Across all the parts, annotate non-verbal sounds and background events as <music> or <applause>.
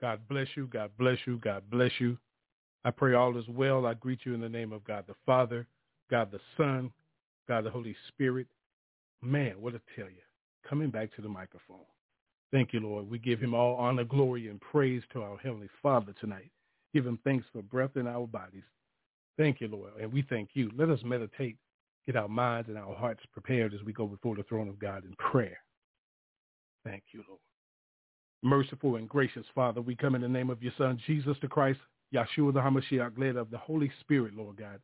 God bless you. God bless you. God bless you. I pray all is well. I greet you in the name of God the Father, God the Son, God the Holy Spirit. Man, what to tell you. Coming back to the microphone. Thank you, Lord. We give him all honor, glory, and praise to our Heavenly Father tonight. Give him thanks for breath in our bodies. Thank you, Lord. And we thank you. Let us meditate, get our minds and our hearts prepared as we go before the throne of God in prayer. Thank you, Lord. Merciful and gracious Father, we come in the name of your Son, Jesus the Christ, Yahshua the HaMashiach, led of the Holy Spirit, Lord God,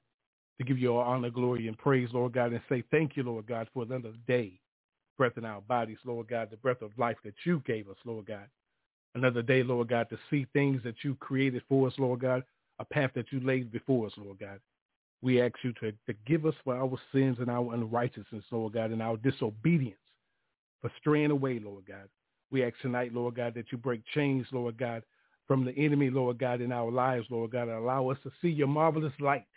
to give you all honor, glory, and praise, Lord God, and say thank you, Lord God, for another day, breath in our bodies, Lord God, the breath of life that you gave us, Lord God. Another day, Lord God, to see things that you created for us, Lord God, a path that you laid before us, Lord God. We ask you to, to give us for our sins and our unrighteousness, Lord God, and our disobedience for straying away, Lord God. We ask tonight, Lord God, that you break chains, Lord God, from the enemy, Lord God, in our lives, Lord God, and allow us to see your marvelous light.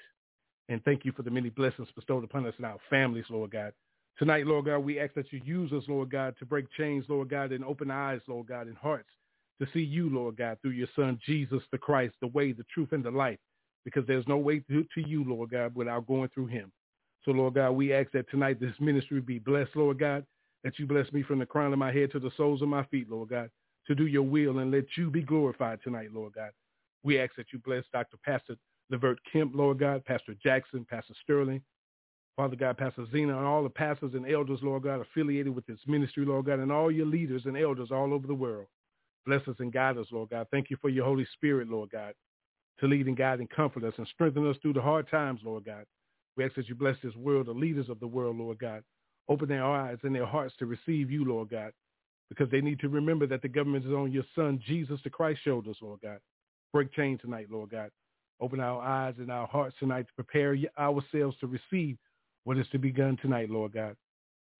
And thank you for the many blessings bestowed upon us and our families, Lord God. Tonight, Lord God, we ask that you use us, Lord God, to break chains, Lord God, and open eyes, Lord God, and hearts to see you, Lord God, through your son, Jesus the Christ, the way, the truth, and the life, because there's no way to, to you, Lord God, without going through him. So, Lord God, we ask that tonight this ministry be blessed, Lord God, that you bless me from the crown of my head to the soles of my feet, Lord God, to do your will and let you be glorified tonight, Lord God. We ask that you bless Dr. Pastor Levert Kemp, Lord God, Pastor Jackson, Pastor Sterling, Father God, Pastor Zena, and all the pastors and elders, Lord God, affiliated with this ministry, Lord God, and all your leaders and elders all over the world. Bless us and guide us, Lord God. Thank you for your Holy Spirit, Lord God, to lead and guide and comfort us and strengthen us through the hard times, Lord God. We ask that you bless this world, the leaders of the world, Lord God. Open their eyes and their hearts to receive you, Lord God, because they need to remember that the government is on your son, Jesus the Christ shoulders, Lord God. Break chains tonight, Lord God. Open our eyes and our hearts tonight to prepare ourselves to receive what is to be done tonight, Lord God.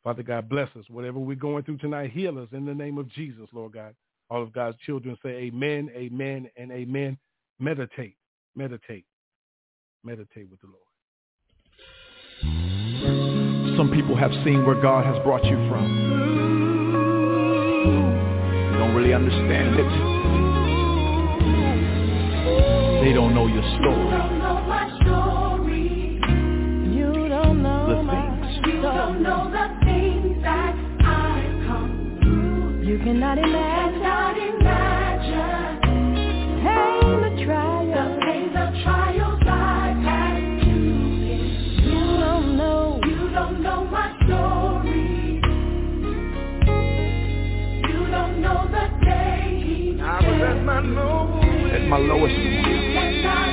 Father God, bless us. Whatever we're going through tonight, heal us in the name of Jesus, Lord God. All of God's children say amen, amen, and amen. Meditate, meditate, meditate with the Lord. Some people have seen where God has brought you from. They don't really understand it. They don't know your story. You don't know The my things. story. You don't know the things that I've come through. You cannot imagine. At my lowest. At my lowest point.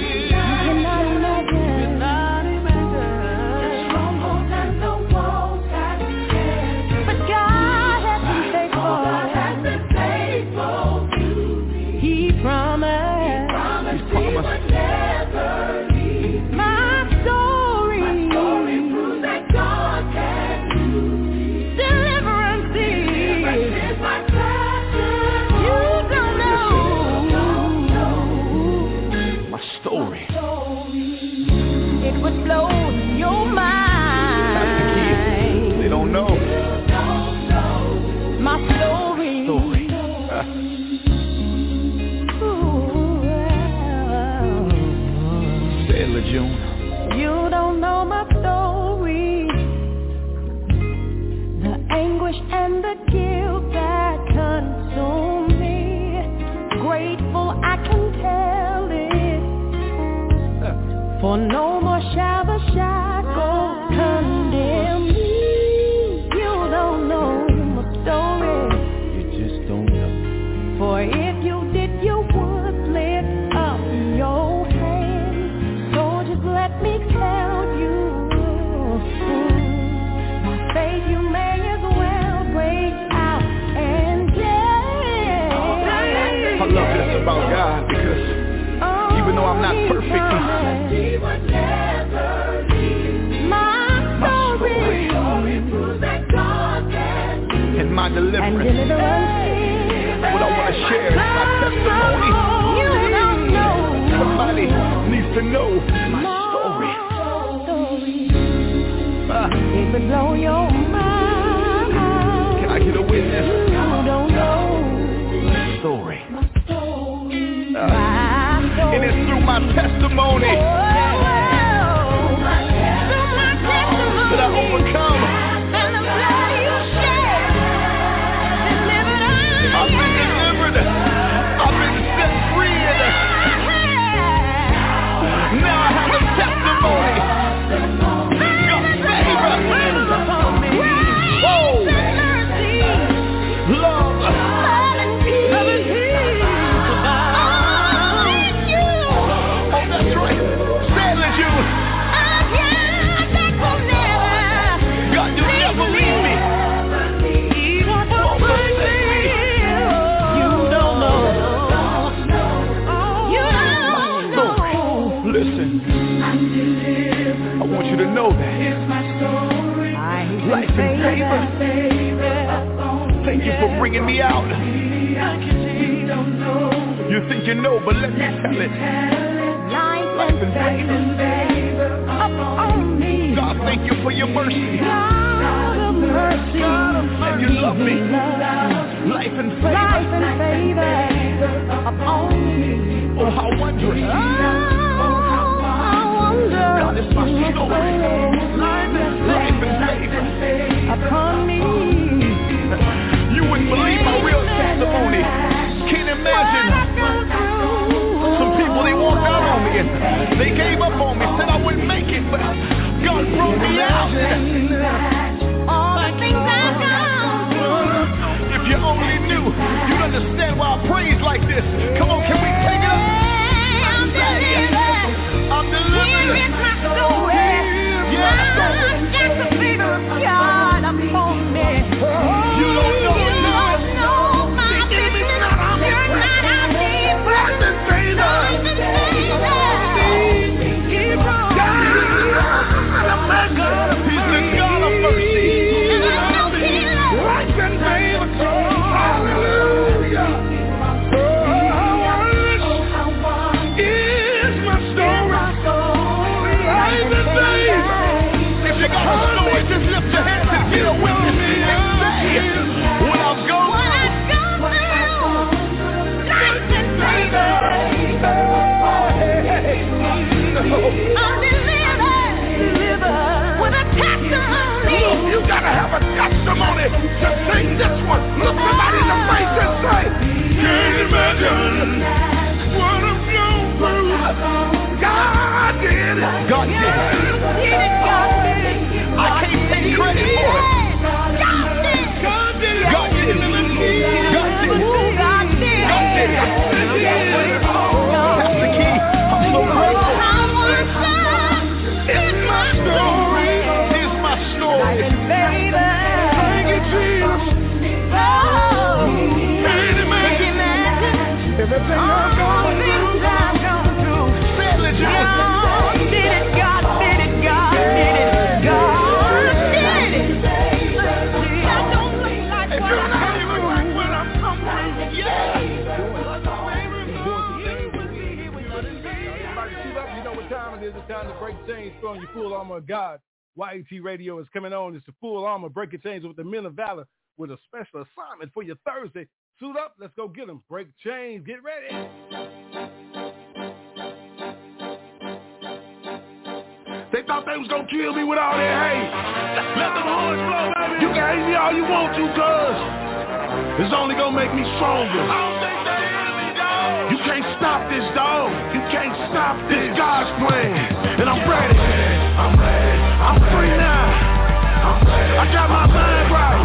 God did it. God did it. Your full armor of God. YAT Radio is coming on. It's the full armor breaking chains with the men of valor with a special assignment for your Thursday. Suit up. Let's go get them. Break chains. Get ready. They thought they was gonna kill me with all their hate. Let them horns blow, baby. You can hate me all you want to, cuz it's only gonna make me stronger. I don't think. You can't stop this, dog. You can't stop this. God's plan. And I'm ready. I'm ready. I'm free now. I'm ready. I got my mind right.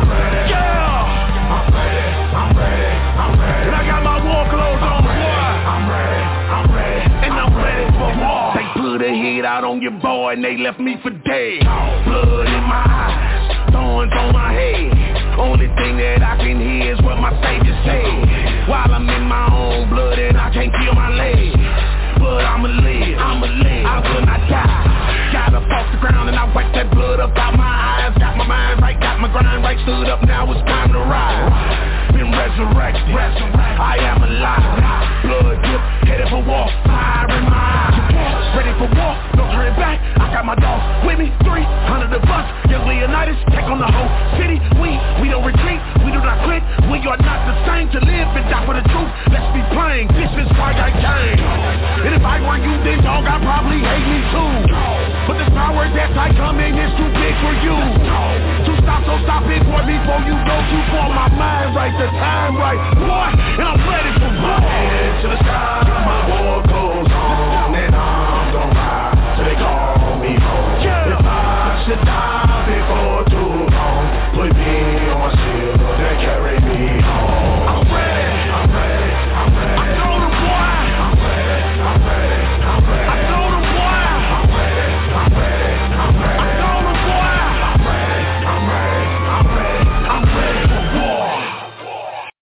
Yeah. I'm ready. I'm ready. I'm ready. And I got my war clothes on. I'm ready. I'm ready. And I'm ready for war. They put a hit out on your boy and they left me for dead. Blood in my eyes, thorns on my head. Only thing that I can hear is what my savior said. While I'm in my own blood and I can't feel my legs. But I'ma live, I'ma live, I will not die. Got up off the ground and I wiped that blood up out my eyes. Got my mind right, got my grind right, stood up, now it's time to rise. Been resurrected, resurrected. I am alive. Blood drip, headed for war, fire in my eyes. Ready for war, no turning back, I got my dogs with me. Three hundred of us, young Leonidas, take on the whole city. We, we don't retreat, we We are not the same to live and die for the truth. Let's be plain, this is why I came. And if I were you, then dog, I'd probably hate me too. But the power that I come in is too big for you. To stop, so stop it, boy, before you go too far. My mind right, the time right, boy, and I'm ready for war. Head to the sky, my war goes on and I'm gon' ride till they call me home. If I should die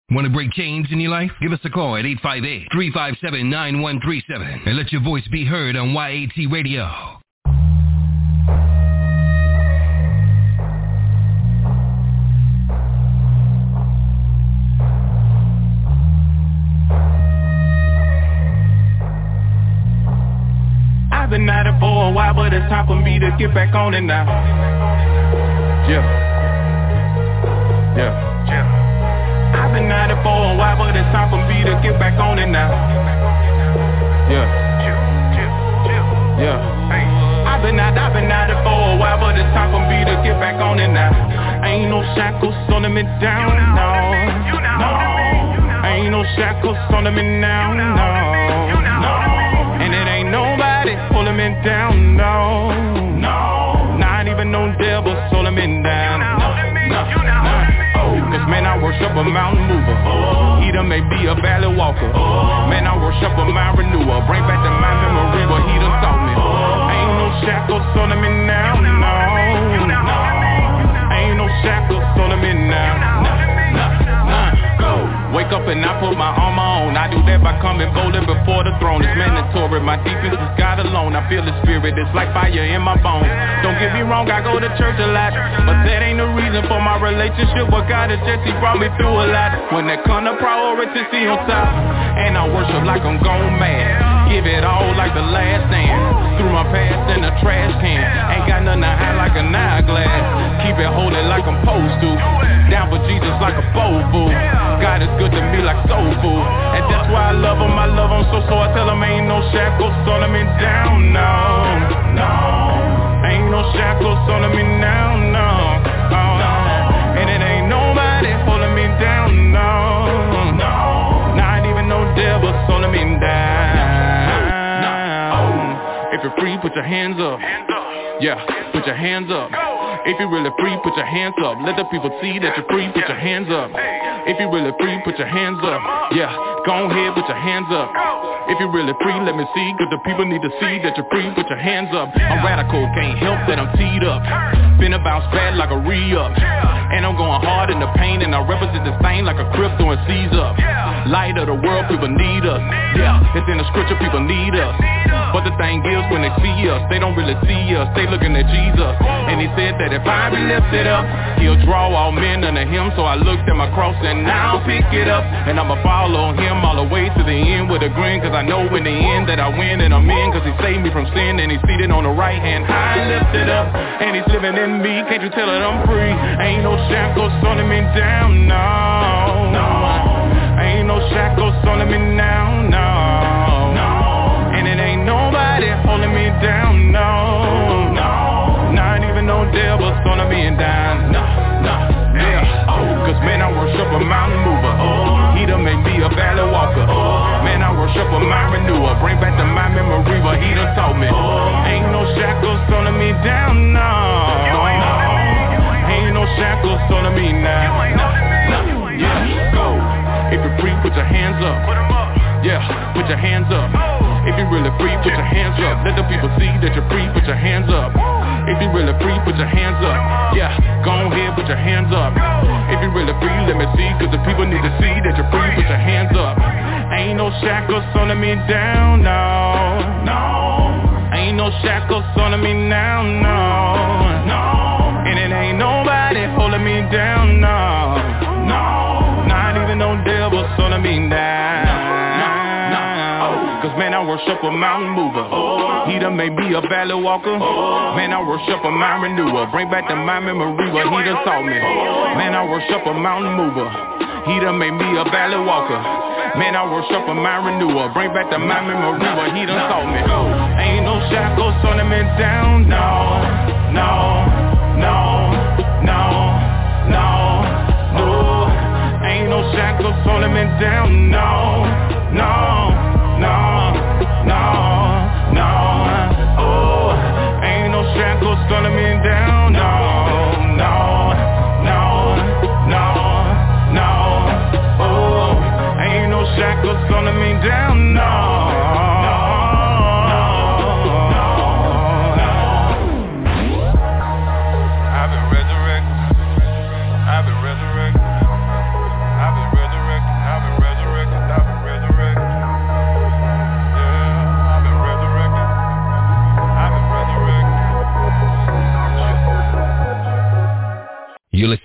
Want to break chains in your life? Give us a call at 858-357-9137 and let your voice be heard on YAT Radio. I've been at it for a while, but it's time for me to get back on it now. Yeah. Yeah. I've been at it for a while, but it's time for me to get back on it now. Yeah. Yeah. I've been at, I've been at it for a while, but it's time for me to get back on it now. Ain't no shackles holding me down, no. No. Ain't no shackles holding me now, no. No. And it ain't nobody pulling me down, no. No. Not even no devil holding me down. No. Cause man, I worship a mountain mover. He done may be a valley walker. Man, I worship a mind renewer. Bring back to my memory what he done taught me. Ain't no shackles on me now, no. Ain't no shackles holding me now. Wake up and I put my armor on. I do that by coming boldly before the throne. It's mandatory. My defense is God alone. I feel the spirit. It's like fire in my bones. Don't get me wrong, I go to church a lot. But that ain't the reason for my relationship with God. It's just he brought me through a lot. When that come to priority, see on top. And I worship like I'm gone mad. Give it all like the last stand. Threw my past in the trash can. Ain't got nothing to hide like an eyeglass. Keep it holy like I'm supposed to. Down for Jesus like a bowl fool. God is good to me like soul food. And that's why I love him. I love him so so I tell him ain't no shackles holding me down, no. No. Ain't no shackles holding me now, no. You're free, put your hands up. Yeah, put your hands up. If you're really free, put your hands up. Let the people see that you're free, put your hands up. If you're really free, put your hands up. Yeah, go ahead, put your hands up. If you're really free, let me see, cause the people need to see that you're free, put your hands up. I'm radical, can't help that I'm teed up. Finna bounce bad like a re-up. And I'm going hard in the pain, and I represent this thing like a crypto and seize up. Light of the world, people need us. Yeah, it's in the scripture, people need us. But the thing is, when they see us, they don't really see us. They looking at Jesus. And he said that if I be lifted up, he'll draw all men unto him. So I looked at my cross and now pick it up. And I'ma follow him all the way to the end with a grin. Cause I know in the end that I win and I'm in. Cause he saved me from sin and he's seated on the right hand. High lifted up and he's living in me. Can't you tell that I'm free? Ain't no shackles holding me down, no. No. Ain't no shackles holding me now, no. No. And it ain't nobody holding me down, no. No. Not even no devil holding me down, no. No. Yeah. Cause man, I worship a mountain mover. Done made me a valley walker. Man, I worship a mind renewer. Bring back to my memory what he done taught me. Ain't no shackles holding me down, no. Ain't no shackles holding me now. No. No. Yeah. Go. If you're free, put your hands up. Yeah, put your hands up. If you're really free, put your hands up. Let the people see that you're free, put your hands up. If you're really free, put your hands up. Yeah, go ahead, put your hands up. If you're really free, let me see, cause the people need to shackles holding me down, no. No. Ain't no shackles holding me now, no. No. And it ain't nobody holding me down, no, no. Not even no devil slowing me down. Cause man, I worship a mountain mover. He done made me a valley walker. Man, I worship a mind renewer. Bring back the mind memory where he done saw me. Man, I worship a mountain mover. He done made me a valley walker. Man, I worship a mind renewer. Bring back the mind memory he done saw me. Ain't no shackles on holding me down. No, no, no, no, no, no. Ain't no shackles on holding me down. No no,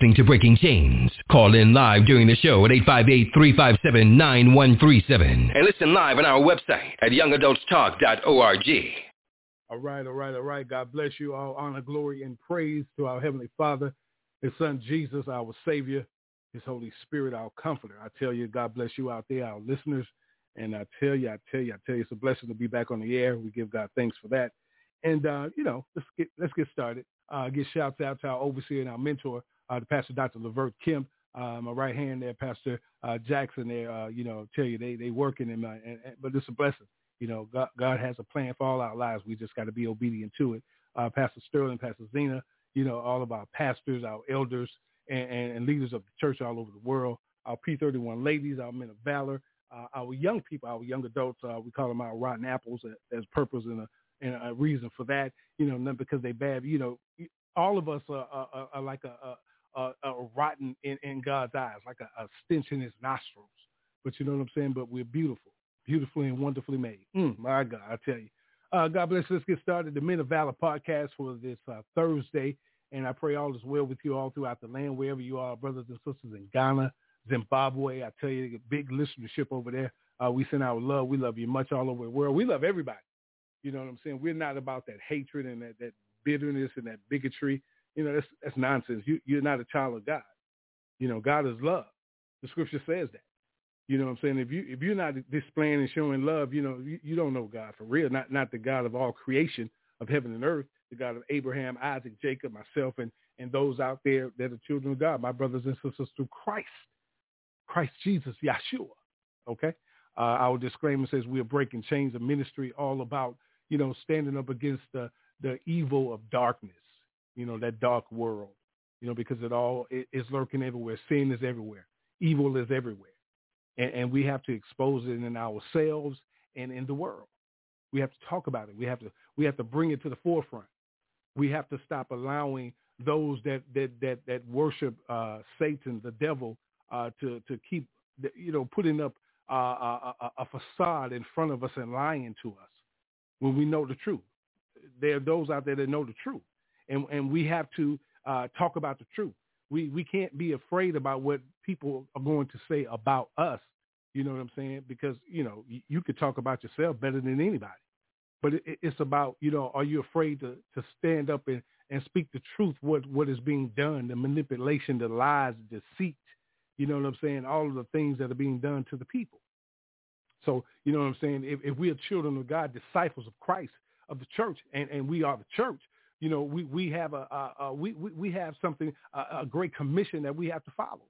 listening to Breaking Chains. Call in live during the show at 858-357-9137. And listen live on our website at youngadultstalk.org. All right, all right, all right. God bless you. All honor, glory, and praise to our Heavenly Father, His Son Jesus, our Savior, His Holy Spirit, our Comforter. I tell you, God bless you out there, our listeners. And I tell you, I tell you, I tell you, it's a blessing to be back on the air. We give God thanks for that. And uh, you know, let's get let's get started. Uh, get shouts out to our overseer and our mentor, uh, the Pastor Dr. Levert Kemp, uh, my right hand there, Pastor uh, Jackson. There, uh, you know, tell you they they working in my, and, and, but it's a blessing. You know, God, God has a plan for all our lives. We just got to be obedient to it. Uh, Pastor Sterling, Pastor Zena, you know, all of our pastors, our elders, and, and, and leaders of the church all over the world. Our P31 ladies, our men of valor, uh, our young people, our young adults. Uh, we call them our rotten apples. There's purpose and a, and a reason for that. You know, not because they bad. You know, all of us are, are, are like a, a rotten in, in God's eyes, like a, a stench in His nostrils. But you know what I'm saying? But we're beautiful beautifully and wonderfully made. Mm, my God, I tell you. Uh, God bless. Let's get started. The Men of Valor podcast for this uh, Thursday. And I pray all is well with you all throughout the land, wherever you are, brothers and sisters in Ghana, Zimbabwe. I tell you, big listenership over there. Uh, we send our love. We love you much all over the world. We love everybody. You know what I'm saying? We're not about that hatred and that, that bitterness and that bigotry. You know, that's, that's nonsense. You, you're not a child of God. You know, God is love. The scripture says that. You know what I'm saying? If you if you're not displaying and showing love, you know, you, you don't know God for real. Not not the God of all creation of heaven and earth, the God of Abraham, Isaac, Jacob, myself, and and those out there that are children of God, my brothers and sisters through Christ, Christ Jesus, Yeshua. Okay. Uh, our disclaimer says we are breaking chains of ministry, all about you know standing up against the the evil of darkness. You know that dark world. You know because it all is lurking everywhere. Sin is everywhere. Evil is everywhere and, and we have to expose it in ourselves and in the world. We have to talk about it. We have to we have to bring it to the forefront. We have to stop allowing those that that that that worship uh, Satan, the devil, uh, to to keep you know putting up uh, a, a facade in front of us and lying to us when we know the truth. There are those out there that know the truth, and and we have to uh, talk about the truth. We we can't be afraid about what people are going to say about us. You know what I'm saying? Because you know you, you could talk about yourself better than anybody, but it, it's about you know are you afraid to to stand up and and speak the truth? What what is being done? The manipulation, the lies, the deceit. You know what I'm saying? All of the things that are being done to the people. So you know what I'm saying? If, if we are children of God, disciples of Christ, of the church, and, and we are the church, you know, we, we have a, a, a we, we, have something, a, a great commission that we have to follow.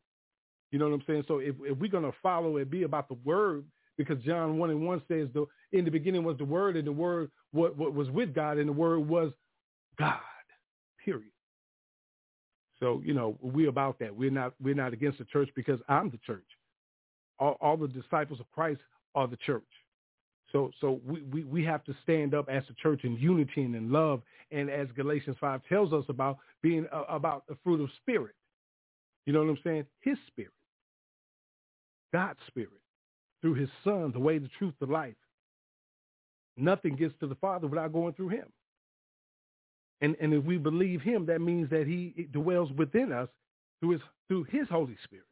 You know what I'm saying? So if, if we're going to follow it, be about the word, because John 1 and 1 says, the, in the beginning was the word, and the word what, what was with God, and the word was God, period. So, you know, we're about that. We're not, we're not against the church because I'm the church. All, all the disciples of Christ are the church. So, so we, we, we have to stand up as a church in unity and in love. And as Galatians 5 tells us about being uh, about the fruit of spirit. You know what I'm saying? His spirit. God's spirit. Through his son, the way, the truth, the life. Nothing gets to the Father without going through him. And, and if we believe him, that means that he dwells within us through his through his Holy Spirit.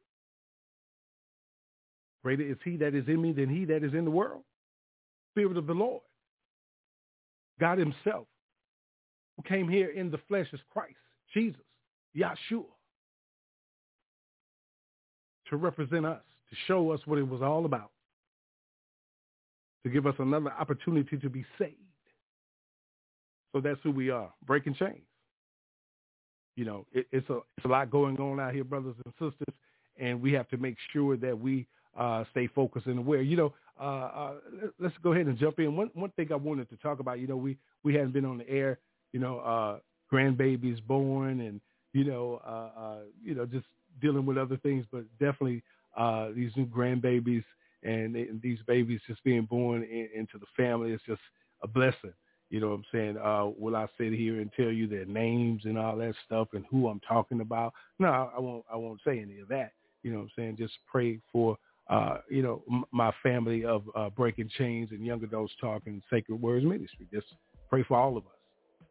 Greater is he that is in me than he that is in the world. Spirit of the Lord. God himself, who came here in the flesh as Christ, Jesus, Yahshua, to represent us, to show us what it was all about, to give us another opportunity to be saved. So that's who we are, breaking chains. You know, it, it's a it's a lot going on out here, brothers and sisters, and we have to make sure that we uh, stay focused and aware. You know, uh, uh, let's go ahead and jump in. One one thing I wanted to talk about, you know, we we hadn't been on the air, you know, uh, grandbabies born, and you know, uh, uh, you know, just dealing with other things, but definitely these new grandbabies and, and these babies just being born in, into the family is just a blessing. You know what I'm saying? Uh, will I sit here and tell you their names and all that stuff and who I'm talking about? No, I won't. I won't say any of that. You know what I'm saying? Just pray for uh, you know m- my family of uh, breaking chains and young adults talking sacred words ministry. Just pray for all of us.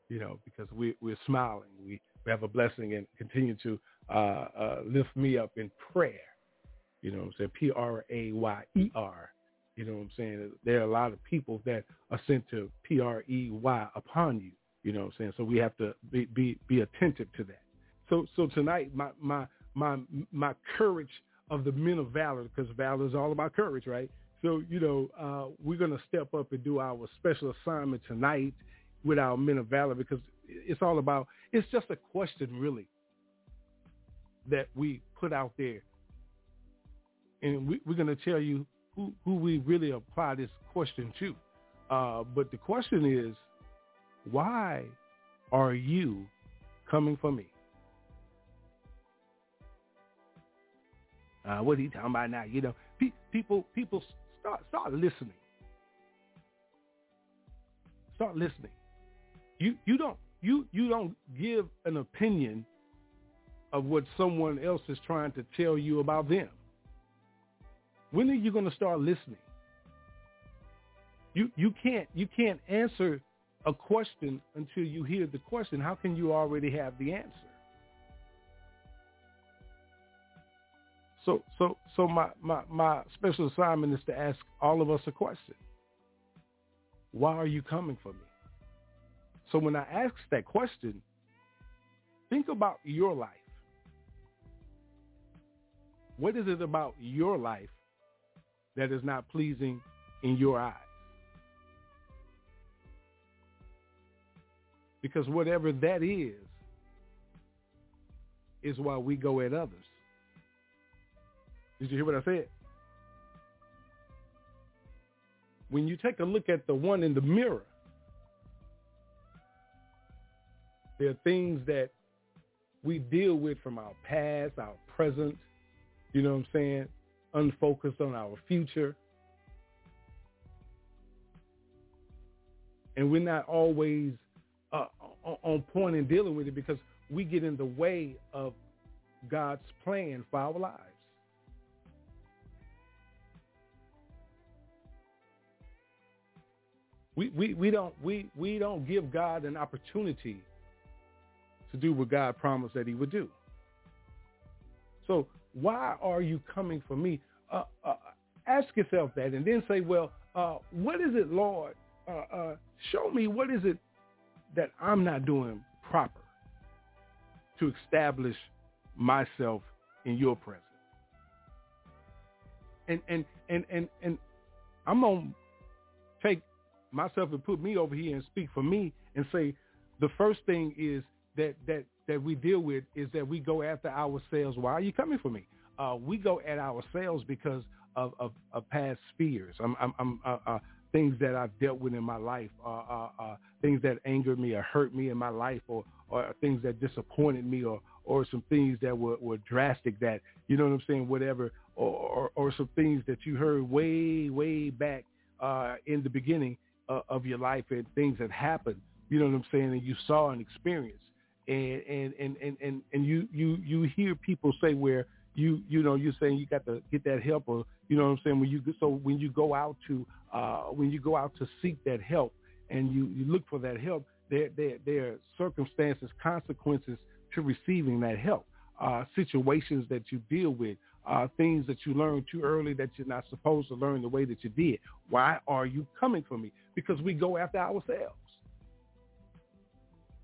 You know because we we're smiling. We we have a blessing and continue to uh, uh, lift me up in prayer. You know what I'm saying? P R A Y E R you know what I'm saying? There are a lot of people that are sent to P-R-E-Y upon you. You know what I'm saying? So we have to be, be, be attentive to that. So so tonight, my, my, my, my courage of the men of valor, because valor is all about courage, right? So, you know, uh, we're going to step up and do our special assignment tonight with our men of valor because it's all about, it's just a question really that we put out there. And we, we're going to tell you who, who we really apply this question to. Uh, but the question is, why are you coming for me? Uh, what are you talking about now? You know, pe- people people start start listening. Start listening. You you don't you you don't give an opinion of what someone else is trying to tell you about them. When are you going to start listening? You you can't you can't answer a question until you hear the question. How can you already have the answer? So so so my, my, my special assignment is to ask all of us a question. Why are you coming for me? So when I ask that question, think about your life. What is it about your life that is not pleasing in your eyes? Because whatever that is, is why we go at others. Did you hear what I said? When you take a look at the one in the mirror, there are things that we deal with from our past, our present, you know what I'm saying, unfocused on our future. And we're not always uh, on point in dealing with it because we get in the way of God's plan for our lives. We, we, we don't we, we don't give God an opportunity to do what God promised that he would do. So why are you coming for me? Uh, uh, ask yourself that and then say, well, uh, what is it, Lord? Uh, uh, show me what is it that I'm not doing proper to establish myself in your presence. And and and and and I'm gonna take myself and put me over here and speak for me and say the first thing is that that that we deal with is that we go after ourselves. Why are you coming for me? Uh, we go at ourselves because of, of, of past fears. I'm, I'm, I'm uh, uh, things that I've dealt with in my life, uh, uh, uh, things that angered me or hurt me in my life, or, or things that disappointed me, or or some things that were, were drastic that you know what I'm saying, whatever, or, or, or some things that you heard way way back in the beginning uh, of your life and things that happened. You know what I'm saying, and you saw and experienced, and and and and and, and you you you hear people say where you you know you're saying you got to get that help or you know what I'm saying when you so when you go out to uh, when you go out to seek that help and you, you look for that help there there there are circumstances consequences to receiving that help uh, situations that you deal with, uh, things that you learn too early that you're not supposed to learn the way that you did. Why are you coming for me? Because we go after ourselves.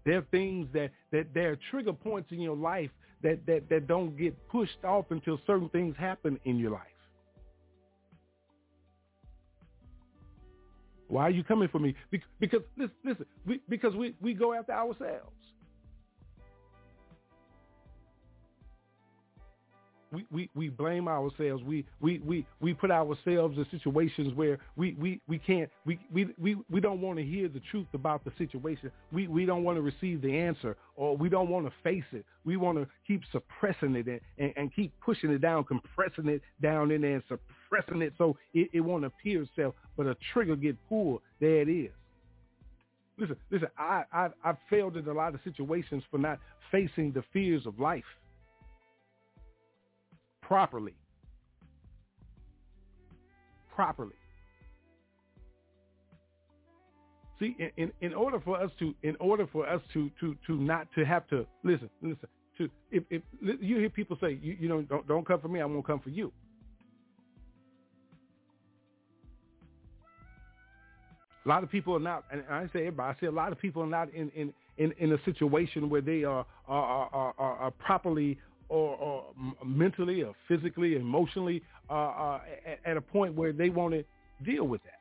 There are things that, that there are trigger points in your life that, that, that don't get pushed off until certain things happen in your life. Why are you coming for me? Because listen, listen we, because we, we go after ourselves. We, we, we blame ourselves. We, we, we, we put ourselves in situations where we, we, we can't we, we, we, we don't want to hear the truth about the situation. We, we don't want to receive the answer or we don't want to face it. We want to keep suppressing it and, and, and keep pushing it down, compressing it down in there and suppressing it so it, it won't appear itself. But a trigger get pulled, there it is. Listen, listen, I, I, I've failed in a lot of situations for not facing the fears of life properly. Properly. See, in, in, in order for us to, in order for us to, to, to not to have to listen, listen to, if, if you hear people say, you, you know, don't, don't come for me, I won't come for you. A lot of people are not, and I say everybody, I say a lot of people are not in, in, in, in a situation where they are, are, are, are, are properly or, or mentally or physically, emotionally, uh, uh, at, at, a point where they want to deal with that.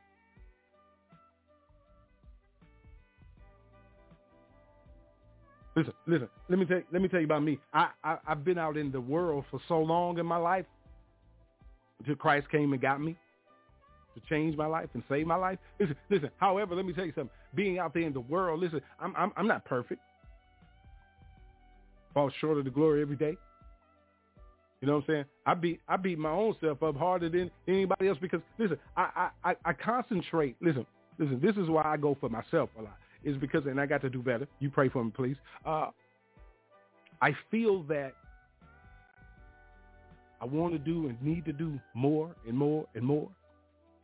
Listen, listen. Let me tell. Let me tell you about me. I, I I've been out in the world for so long in my life until Christ came and got me to change my life and save my life. Listen, listen. However, let me tell you something. Being out there in the world, listen. I'm I'm, I'm not perfect. Fall short of the glory every day. You know what I'm saying? I beat I beat my own self up harder than anybody else because listen, I I, I concentrate. Listen, listen. This is why I go for myself a lot. Is because and I got to do better. You pray for me, please. Uh, I feel that I want to do and need to do more and more and more,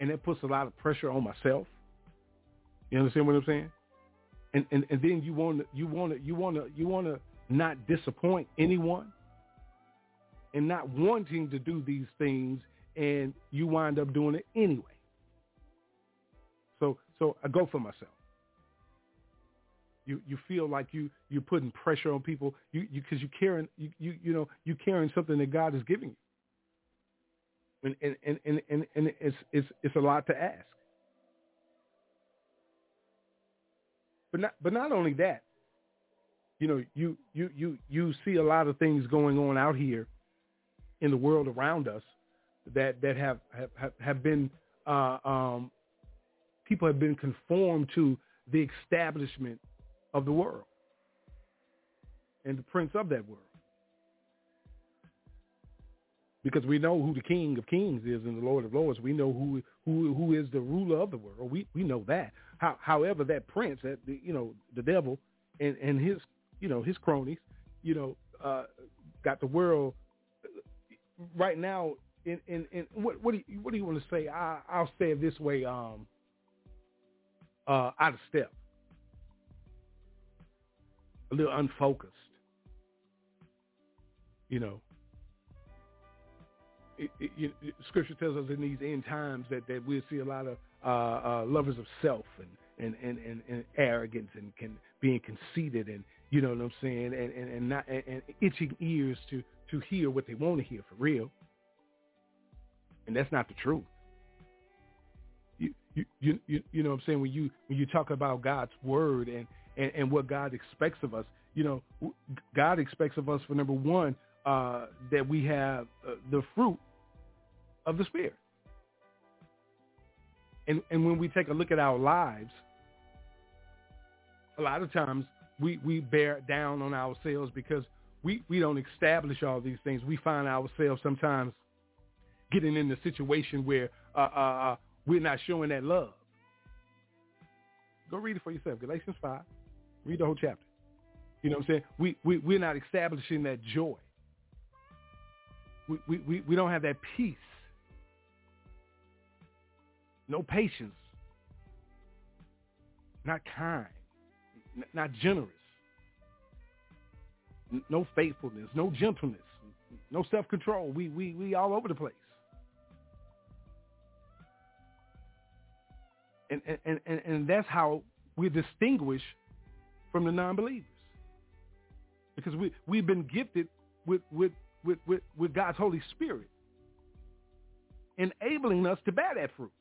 and that puts a lot of pressure on myself. You understand what I'm saying? And and, and then you want to you want to you want to you want to not disappoint anyone and not wanting to do these things and you wind up doing it anyway. So so I go for myself. You you feel like you you're putting pressure on people you you because you carrying you, you you know you carrying something that God is giving you. And and, and, and, and, and it's it's it's a lot to ask. But not but not only that, you know, you you you you see a lot of things going on out here in the world around us that that have have have been uh, um, people have been conformed to the establishment of the world and the prince of that world. Because we know who the King of Kings is and the Lord of Lords. We know who who who is the ruler of the world. We we know that. How, however, that prince, that you know, the devil and and his you know his cronies, you know, uh, got the world right now in in, in what what do you, what do you want to say? I I'll say it this way. Um, uh, out of step, a little unfocused. You know, it, it, it, Scripture tells us in these end times that, that we'll see a lot of uh, uh, lovers of self and, and, and, and, and arrogance and can, being conceited and you know what I'm saying and, and, and not and, and itching ears to to hear what they want to hear for real. And that's not the truth. You, you, you, you, you know what I'm saying? When you, when you talk about God's word and, and, and what God expects of us, you know, God expects of us for number one, uh, that we have uh, the fruit of the Spirit. And, and when we take a look at our lives, a lot of times we, we bear down on ourselves because we, we don't establish all these things. We find ourselves sometimes getting in the situation where uh, uh, uh, we're not showing that love. Go read it for yourself. Galatians 5. Read the whole chapter. You know what I'm saying? We, we, we're not establishing that joy. We, we, we, we don't have that peace. No patience. Not kind. N- not generous no faithfulness, no gentleness, no self-control. We we we all over the place. And and and, and that's how we're distinguished from the non-believers. Because we we've been gifted with with with with, with God's Holy Spirit enabling us to bear that fruit.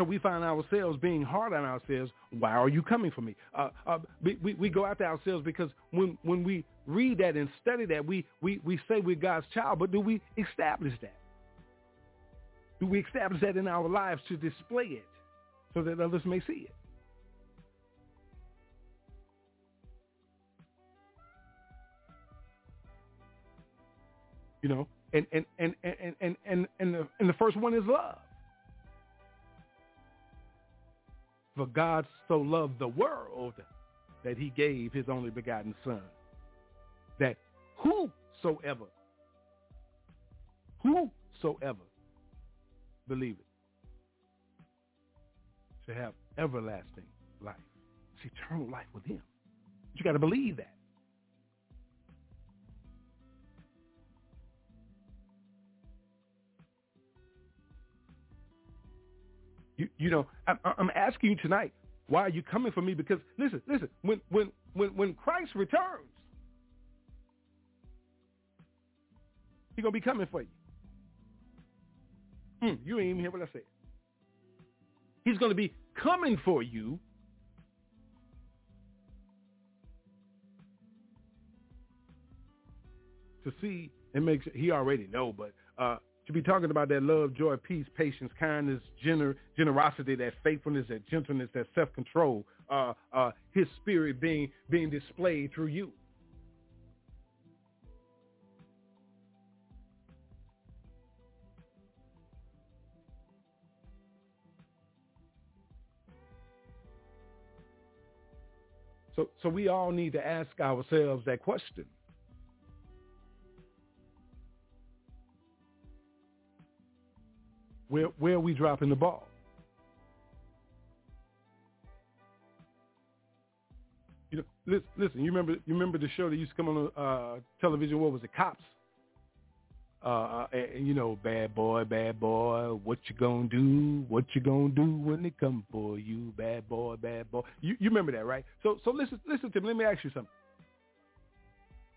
So we find ourselves being hard on ourselves. Why are you coming for me? Uh, uh, we, we go after ourselves because when, when we read that and study that, we, we, we say we're God's child, but do we establish that? Do we establish that in our lives to display it so that others may see it? You know, and and and and and and, and, the, and the first one is love. For God so loved the world that he gave his only begotten son. That whosoever, whosoever believe it shall have everlasting life. It's eternal life with him. You got to believe that. You, you know, I, I'm asking you tonight, why are you coming for me? Because listen, listen, when when when when Christ returns, He's gonna be coming for you. Hmm, you ain't even hear what I said. He's gonna be coming for you. To see and make sure he already know, but uh, to be talking about that love, joy, peace, patience, kindness, gener- generosity, that faithfulness, that gentleness, that self-control, uh, uh, his spirit being being displayed through you. So, so we all need to ask ourselves that question. Where where are we dropping the ball? You know, listen, listen. You remember you remember the show that used to come on uh, television? What was it? Cops. Uh, and, you know, bad boy, bad boy. What you gonna do? What you gonna do when they come for you? Bad boy, bad boy. You you remember that, right? So so listen listen to me. Let me ask you something.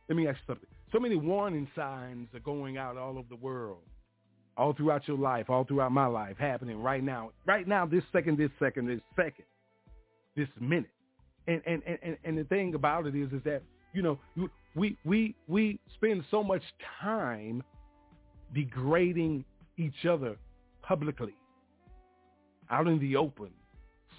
Let me ask you something. So many warning signs are going out all over the world all throughout your life, all throughout my life, happening right now, right now, this second, this second, this second, this minute. And and and and the thing about it is, is that you know we we we spend so much time degrading each other publicly, out in the open,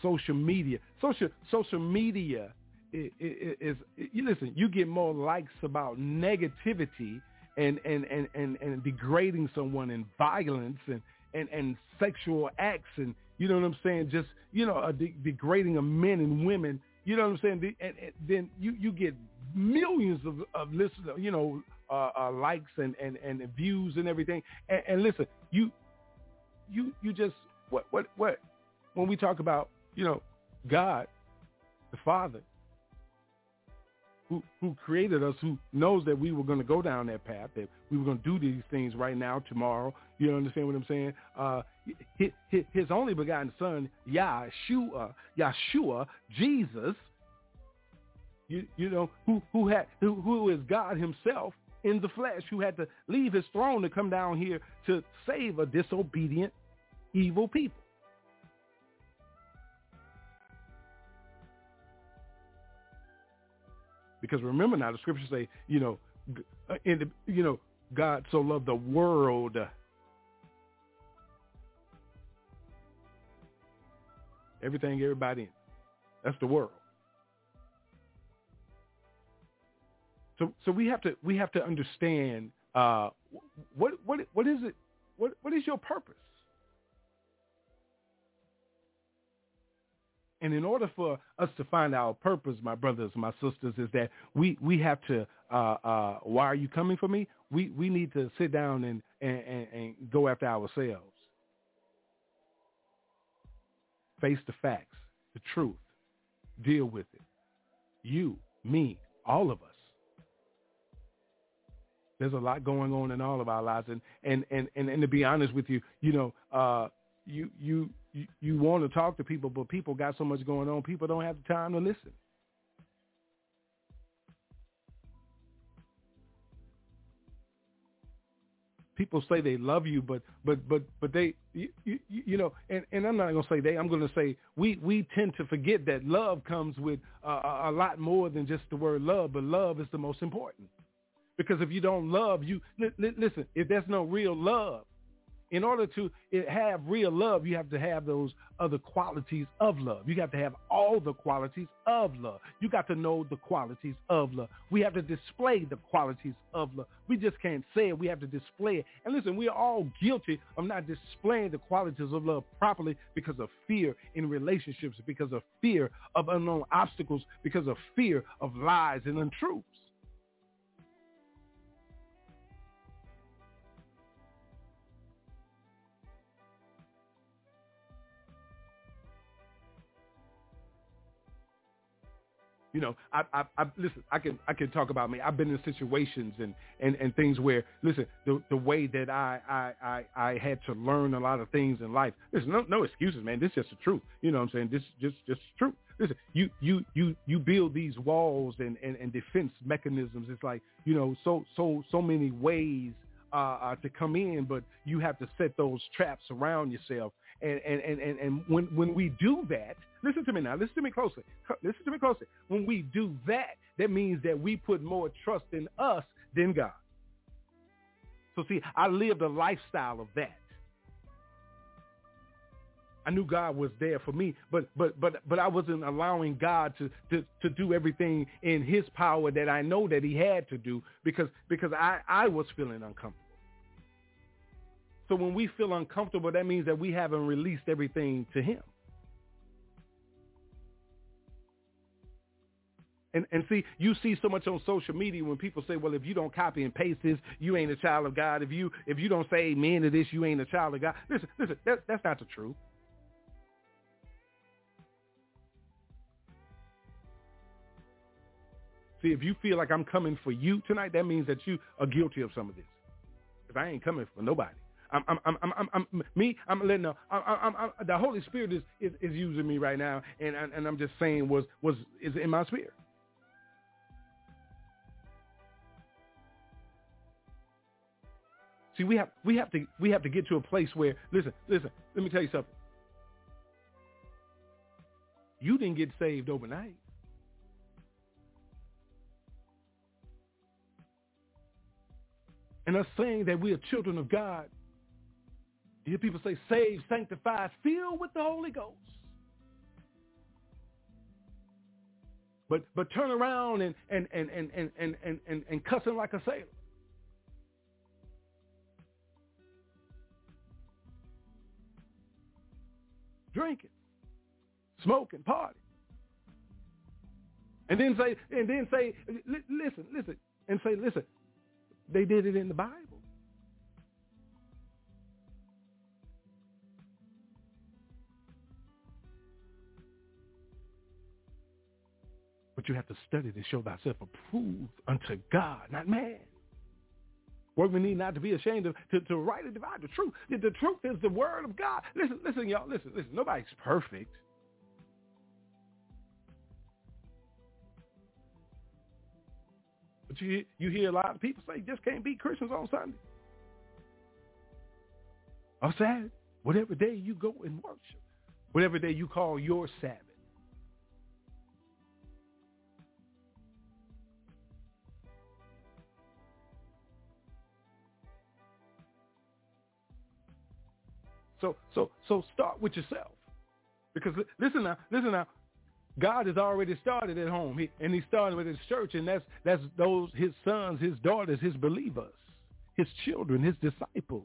social media, social social media is, is, is you listen. You get more likes about negativity and and, and, and, and degrading someone and violence and, and, and sexual acts and you know what I'm saying just you know a de- degrading of men and women you know what I'm saying and, and then you, you get millions of, of listeners you know uh, uh, likes and, and, and views and everything. And, and listen you you you just what what what? When we talk about you know God the Father who, who created us, who knows that we were going to go down that path, that we were going to do these things right now, tomorrow. You understand what I'm saying? Uh, his, his only begotten son, Yahshua, Yahshua, Jesus, you, you know, who, who, had, who, who is God himself in the flesh, who had to leave his throne to come down here to save a disobedient, evil people. Because remember now, the scriptures say, you know, in the, you know, God so loved the world. Everything, everybody in. That's the world. So, so we have to we have to understand uh, what what what is it? What what is your purpose? And in order for us to find our purpose, my brothers, my sisters, is that we, we have to, uh, uh, why are you coming for me? We, we need to sit down and, and, and, go after ourselves. Face the facts, the truth. Deal with it. You me, all of us. There's a lot going on in all of our lives, and and and and, and to be honest with you, you know, uh, you you you, you want to talk to people, but people got so much going on, people don't have the time to listen. people say they love you, but but but but they you you, you know, and and I'm not gonna say they. I'm gonna say we we tend to forget that love comes with a lot more than just the word love, but love is the most important. Because if you don't love, you li- li- listen. If there's no real love, in order to eh, have real love, you have to have those other qualities of love. You have to have all the qualities of love. You got to know the qualities of love. We have to display the qualities of love. We just can't say it. We have to display it. And listen, we are all guilty of not displaying the qualities of love properly because of fear in relationships, because of fear of unknown obstacles, because of fear of lies and untruths. You know, I, I, I listen. I can, I can talk about me. I've been in situations and, and, and things where, listen, the, the way that I, I, I, I had to learn a lot of things in life. There's no, no excuses, man. This is just the truth. You know what I'm saying? This, just, just truth. Listen, you, you, you, you build these walls and, and, and defense mechanisms. It's like, you know, so, so, so many ways uh, uh, to come in, but you have to set those traps around yourself. And, and, and, and, and when, when we do that, listen to me now, listen to me closely, <laughs> listen to me closely. When we do that, that means that we put more trust in us than God. So see, I lived a lifestyle of that. I knew God was there for me, but but but but I wasn't allowing God to to to do everything in His power that I know that He had to do because because I I was feeling uncomfortable. So when we feel uncomfortable, that means that we haven't released everything to him. And, and see, you see so much on social media when people say, well, if you don't copy and paste this, you ain't a child of God. If you if you don't say amen to this, you ain't a child of God. Listen, listen, that, that's not the truth. See, if you feel like I'm coming for you tonight, that means that you are guilty of some of this. Because I ain't coming for nobody. I'm, I'm, I'm, I'm, I'm, me. I'm letting know. I'm, I'm, I'm, the Holy Spirit is, is, is using me right now, and and I'm just saying was was is in my spirit. See, we have we have to we have to get to a place where listen, listen. Let me tell you something. You didn't get saved overnight. And us saying that we are children of God you hear people say saved, sanctified, filled with the Holy Ghost. But but turn around and and and and and and and, and, and cussing like a sailor. Drinking, smoking, party. And then say and then say listen, listen, and say, listen, they did it in the Bible. But you have to study to show thyself approved unto God, not man. We need not to be ashamed of, to, to rightly divide the truth. The, the truth is the word of God. Listen, listen, y'all, listen, listen. Nobody's perfect. But you, you hear a lot of people say, just can't be Christians on Sunday. Or Saturday. Whatever day you go and worship. Whatever day you call your Sabbath. So so so start with yourself. Because listen now, listen now. God has already started at home, he, and He started with His church, and that's that's those His sons, His daughters, His believers, His children, His disciples.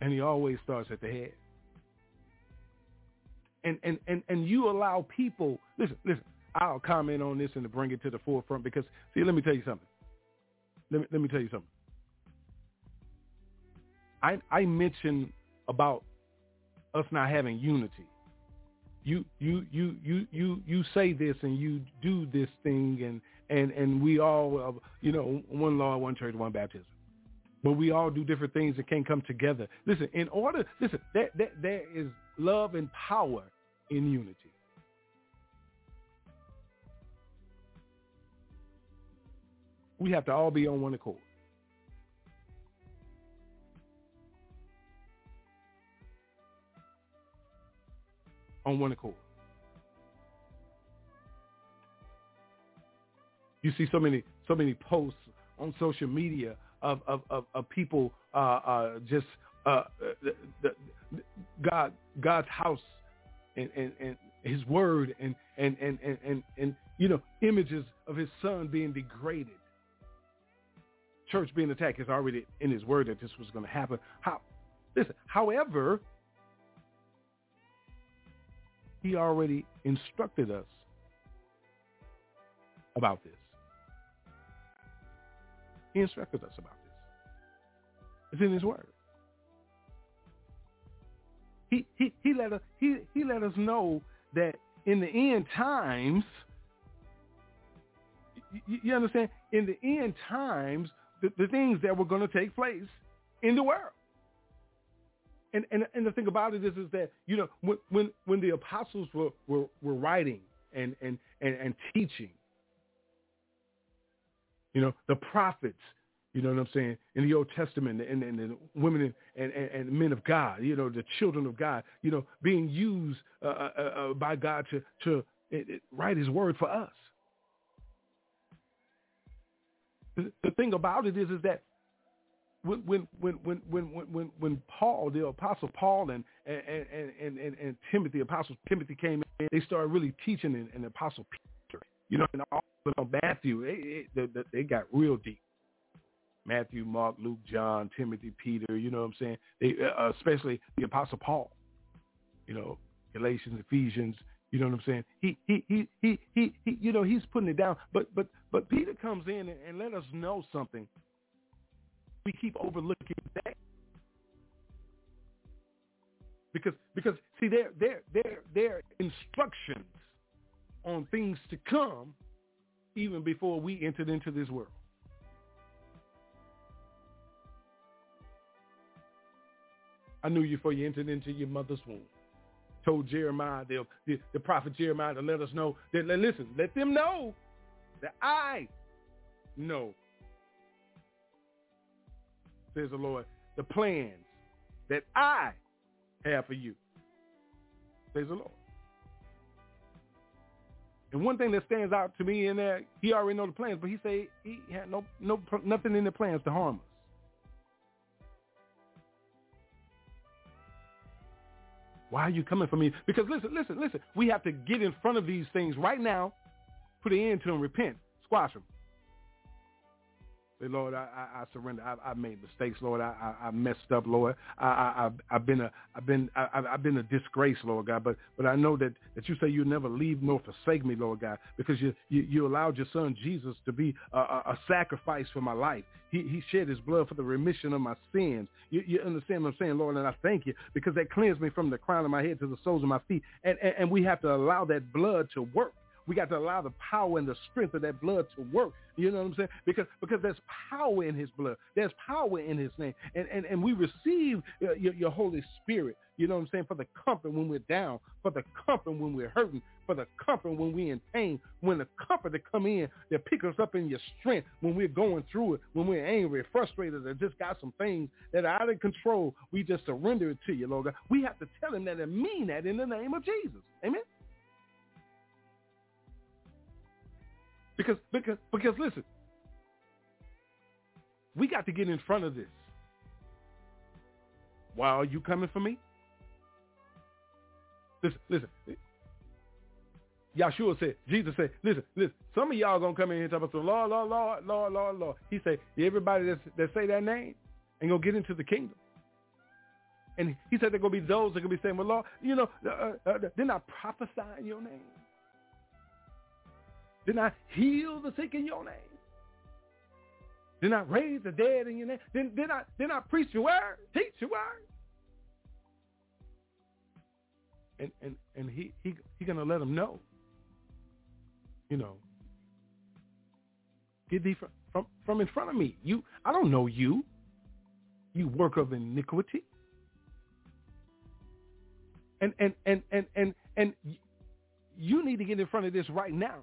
And He always starts at the head. And and and and you allow people. Listen, listen. I'll comment on this and to bring it to the forefront because see, let me tell you something. Let me let me tell you something. I, I mentioned about us not having unity. you you you you you you say this and you do this thing and and and we all uh, you know one law one church one baptism. But we all do different things that can't come together. Listen in order listen there, there, there is love and power in unity. We have to all be on one accord on one accord. You see so many so many posts on social media of of of, of people uh, uh, just uh, the, the, God God's house and, and, and His word and and, and and and and you know images of His Son being degraded. Church being attacked is already in His word that this was going to happen. How? Listen. However, he already instructed us about this. He instructed us about this. It's in his word. He he he let us he he let us know that in the end times you, you understand in the end times the, the things that were going to take place in the world and, and and the thing about it is is that you know when when when the apostles were were, were writing and, and and and teaching you know the prophets you know what I'm saying in the Old Testament and, and, and women and, and, and men of God you know the children of God you know being used uh, uh, uh, by God to to it, it, write His word for us. The thing about it is is that when when when when when when when Paul, the apostle Paul and and and and, and Timothy, apostle Timothy came in, they started really teaching in, in apostle Peter. You know, and all of Matthew, they, they, they got real deep. Matthew, Mark, Luke, John, Timothy, Peter. You know what I'm saying? They uh, especially the apostle Paul. You know, Galatians, Ephesians. You know what I'm saying? He he he he he, he you know he's putting it down. But but but Peter comes in and, and let us know something we keep overlooking that. Because because see their their their their instructions on things to come even before we entered into this world. I knew you before you entered into your mother's womb. Told Jeremiah, the, the, the prophet Jeremiah, to let us know that, listen, let them know that I know says the Lord, the plans that I have for you, says the Lord. And one thing that stands out to me in there, he already know the plans, but he say he had no no nothing in the plans to harm us. Why are you coming for me? Because listen, listen, listen. We have to get in front of these things right now, put an end to them, repent, squash them. Lord, I, I, I surrender. I, I made mistakes, Lord. I, I, I messed up, Lord. I, I, I've been a, I've been, I, I've been a disgrace, Lord God. But, but I know that, that you say you'll never leave nor forsake me, Lord God, because you, you, you allowed your Son Jesus to be a, a, a sacrifice for my life. He, he shed His blood for the remission of my sins. You, you understand what I'm saying, Lord? And I thank you because that cleansed me from the crown of my head to the soles of my feet. And, and, and we have to allow that blood to work. We got to allow the power and the strength of that blood to work. You know what I'm saying? Because because there's power in his blood. There's power in his name. And and, and we receive uh, your, your Holy Spirit. You know what I'm saying? For the comfort when we're down, for the comfort when we're hurting, for the comfort when we're in pain, when the comfort that come in that pick us up in your strength when we're going through it, when we're angry, frustrated, or just got some things that are out of control, we just surrender it to you, Lord God. We have to tell him that and mean that in the name of Jesus. Amen. Because because because listen, we got to get in front of this. Why are you coming for me? Listen, listen. Yahshua said, Jesus said, listen, listen, some of y'all gonna come in here and talk about, the Lord, Lord, Lord, Lord, Lord, Lord. He said, everybody that, that say that name ain't gonna get into the kingdom. And he said they're gonna be those that gonna be saying, well, Lord, you know, uh, uh, they're not prophesying your name. Did not I heal the sick in your name? Did not I raise the dead in your name? Did, did, not, did not preach your word, teach your word? and and and he he he gonna let them know. You know, get thee from, from from in front of me. You, I don't know you. You work of iniquity. And and and and and and you need to get in front of this right now.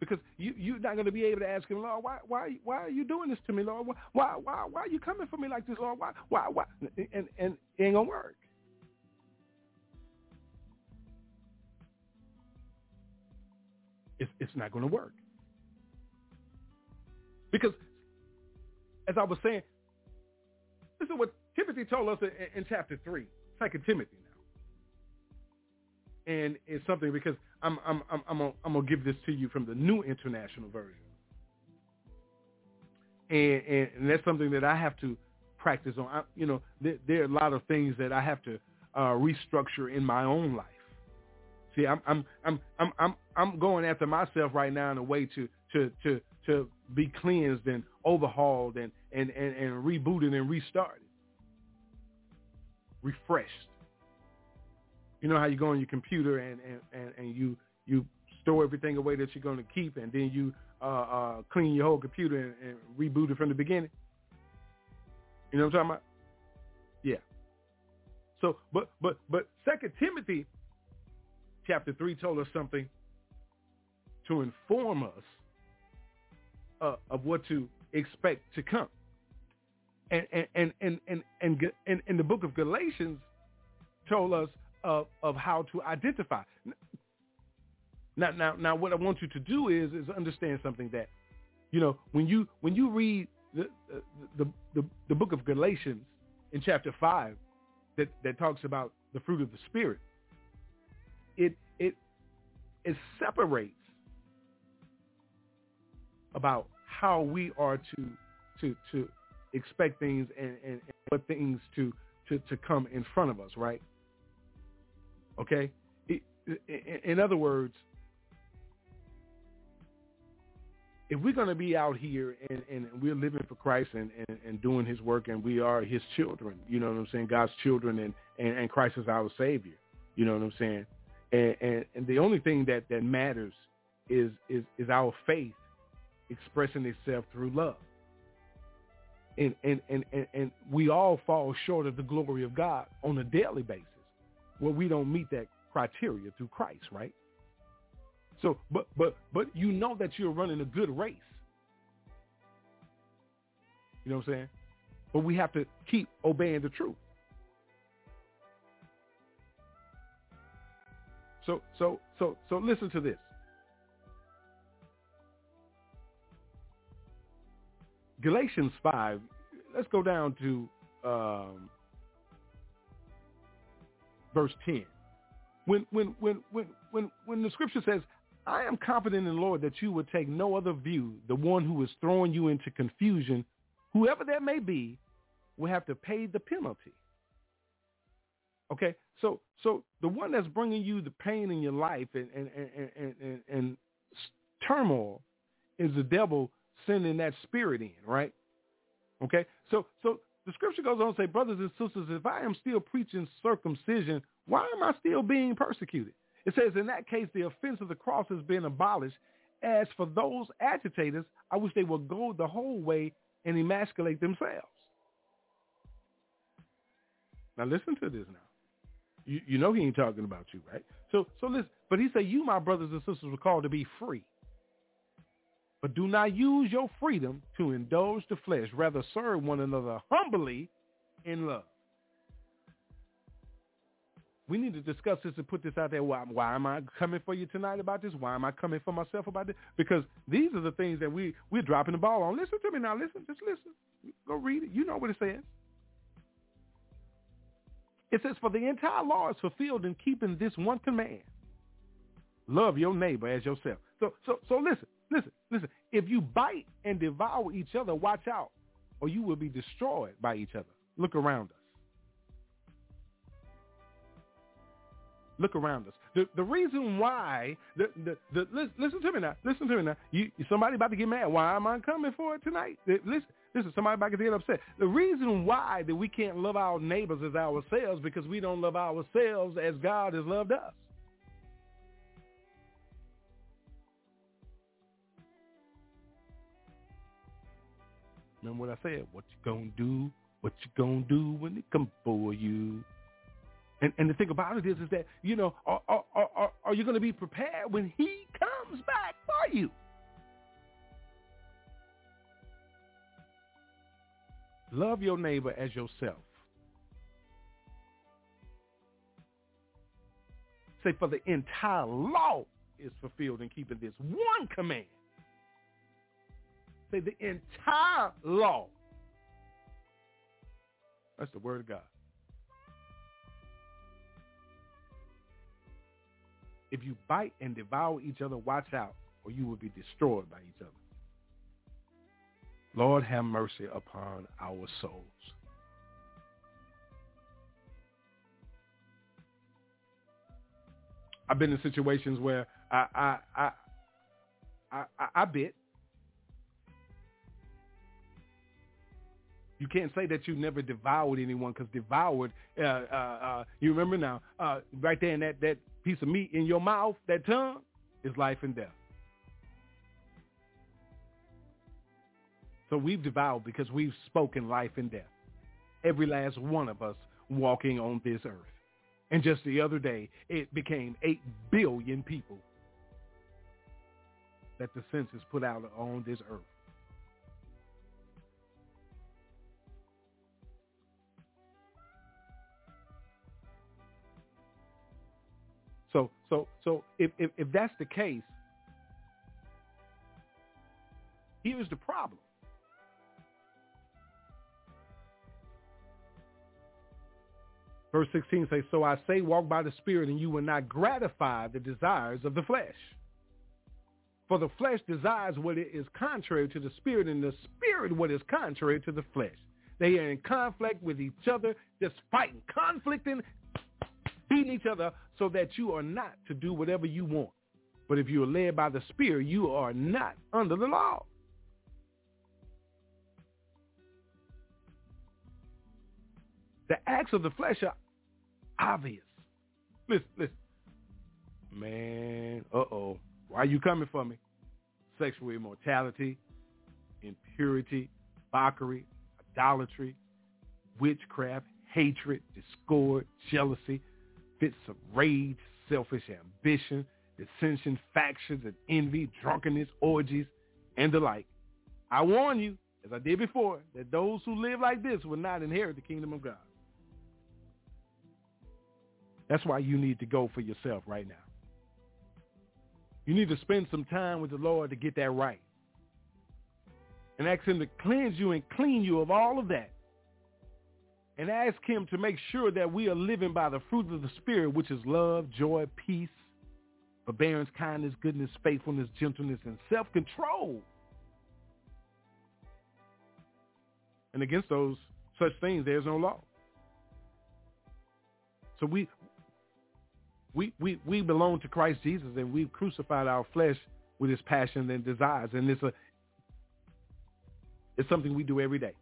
Because you you're not going to be able to ask him, Lord, why why why are you doing this to me, Lord? Why why why are you coming for me like this, Lord? Why why why? And and it ain't gonna work. It's it's not to work. Because as I was saying, this is what Timothy told us in, in chapter three, Second Timothy now, and it's something because I'm I'm I'm I'm gonna, I'm gonna give this to you from the New International Version, and and, and that's something that I have to practice on. I, you know, there, there, are a lot of things that I have to uh, restructure in my own life. See, I'm I'm I'm I'm I'm I'm going after myself right now in a way to to to to be cleansed and overhauled and and and, and rebooted and restarted, refreshed. You know how you go on your computer and and, and, and you you store everything away that you're going to keep, and then you uh, uh, clean your whole computer and, and reboot it from the beginning. You know what I'm talking about? Yeah. So, but but but Second Timothy chapter three told us something to inform us uh, of what to expect to come. And and and and and and, and, and the book of Galatians told us of of how to identify. Now now now what I want you to do is is understand something that you know when you when you read the the the, the book of Galatians in chapter five that that talks about the fruit of the spirit. It it it separates about how we are to to to expect things and, and, and what things to, to to come in front of us, right? Okay. In other words, if we're going to be out here and, and we're living for Christ and, and, and doing his work and we are his children, you know what I'm saying? God's children and, and, and Christ is our savior. You know what I'm saying? And, and, and the only thing that, that matters is, is, is our faith expressing itself through love. And, and, and, and, and we all fall short of the glory of God on a daily basis where we don't meet that criteria through Christ, right? So, but, but, but you know that you're running a good race. You know what I'm saying? But we have to keep obeying the truth. So, so, so, so listen to this. Galatians 5, let's go down to um, verse 10. When, when, when, when, when, when the scripture says, I am confident in the Lord that you will take no other view. The one who is throwing you into confusion, whoever that may be, will have to pay the penalty. Okay, so so the one that's bringing you the pain in your life and and and and, and, and turmoil is the devil sending that spirit in, right? Okay, so so the scripture goes on to say, brothers and sisters, if I am still preaching circumcision, why am I still being persecuted? It says, in that case, the offense of the cross has been abolished. As for those agitators, I wish they would go the whole way and emasculate themselves. Now listen to this now. You, you know he ain't talking about you, right? So so listen. But he said, you, my brothers and sisters, were called to be free. But do not use your freedom to indulge the flesh. Rather serve one another humbly in love. We need to discuss this and put this out there. Why, why am I coming for you tonight about this? Why am I coming for myself about this? Because these are the things that we, we're dropping the ball on. Listen to me now. Listen. Just listen. Go read it. You know what it says. It says, for the entire law is fulfilled in keeping this one command. Love your neighbor as yourself. So, so, so listen, listen, listen. If you bite and devour each other, watch out, or you will be destroyed by each other. Look around us. Look around us. the, the reason why the, the, the listen, to me now. Listen to me now. You somebody about to get mad. Why am I coming for it tonight? Listen, listen. Somebody about to get upset. The reason why that we can't love our neighbors as ourselves because we don't love ourselves as God has loved us. Remember what I said? What you gonna do? What you gonna do when they come for you? And and the thing about it is, is that you know, are are are, are you gonna be prepared when He comes back for you? Love your neighbor as yourself. Say, for the entire law is fulfilled in keeping this one command. Say the entire law. That's the word of God. If you bite and devour each other, watch out, or you will be destroyed by each other. Lord, have mercy upon our souls. I've been in situations where I I I I, I, bit. You can't say that you never devoured anyone because devoured. Uh, uh, uh, you remember now, uh, right there in that that piece of meat in your mouth, that tongue, is life and death. So we've devoured because we've spoken life and death. Every last one of us walking on this earth. And just the other day, it became 8 billion people that the census put out on this earth. So, so, so if, if, if that's the case, here's the problem. Verse 16 says, So I say, walk by the Spirit, and you will not gratify the desires of the flesh. For the flesh desires what is contrary to the Spirit, and the Spirit what is contrary to the flesh. They are in conflict with each other, just fighting, conflicting, beating each other so that you are not to do whatever you want. But if you are led by the Spirit, you are not under the law. The acts of the flesh are obvious. Listen, listen. Man, uh-oh. Why are you coming for me? Sexual immortality, impurity, mockery, idolatry, witchcraft, hatred, discord, jealousy, fits of rage, selfish ambition, dissension, factions, and envy, drunkenness, orgies, and the like. I warn you, as I did before, that those who live like this will not inherit the kingdom of God. That's why you need to go for yourself right now. You need to spend some time with the Lord to get that right. And ask him to cleanse you and clean you of all of that. And ask him to make sure that we are living by the fruit of the Spirit, which is love, joy, peace, forbearance, kindness, goodness, faithfulness, gentleness, and self-control. And against those such things, there's no law. So we, we, we, we belong to Christ Jesus and we've crucified our flesh with his passion and desires. And it's a it's something we do every day.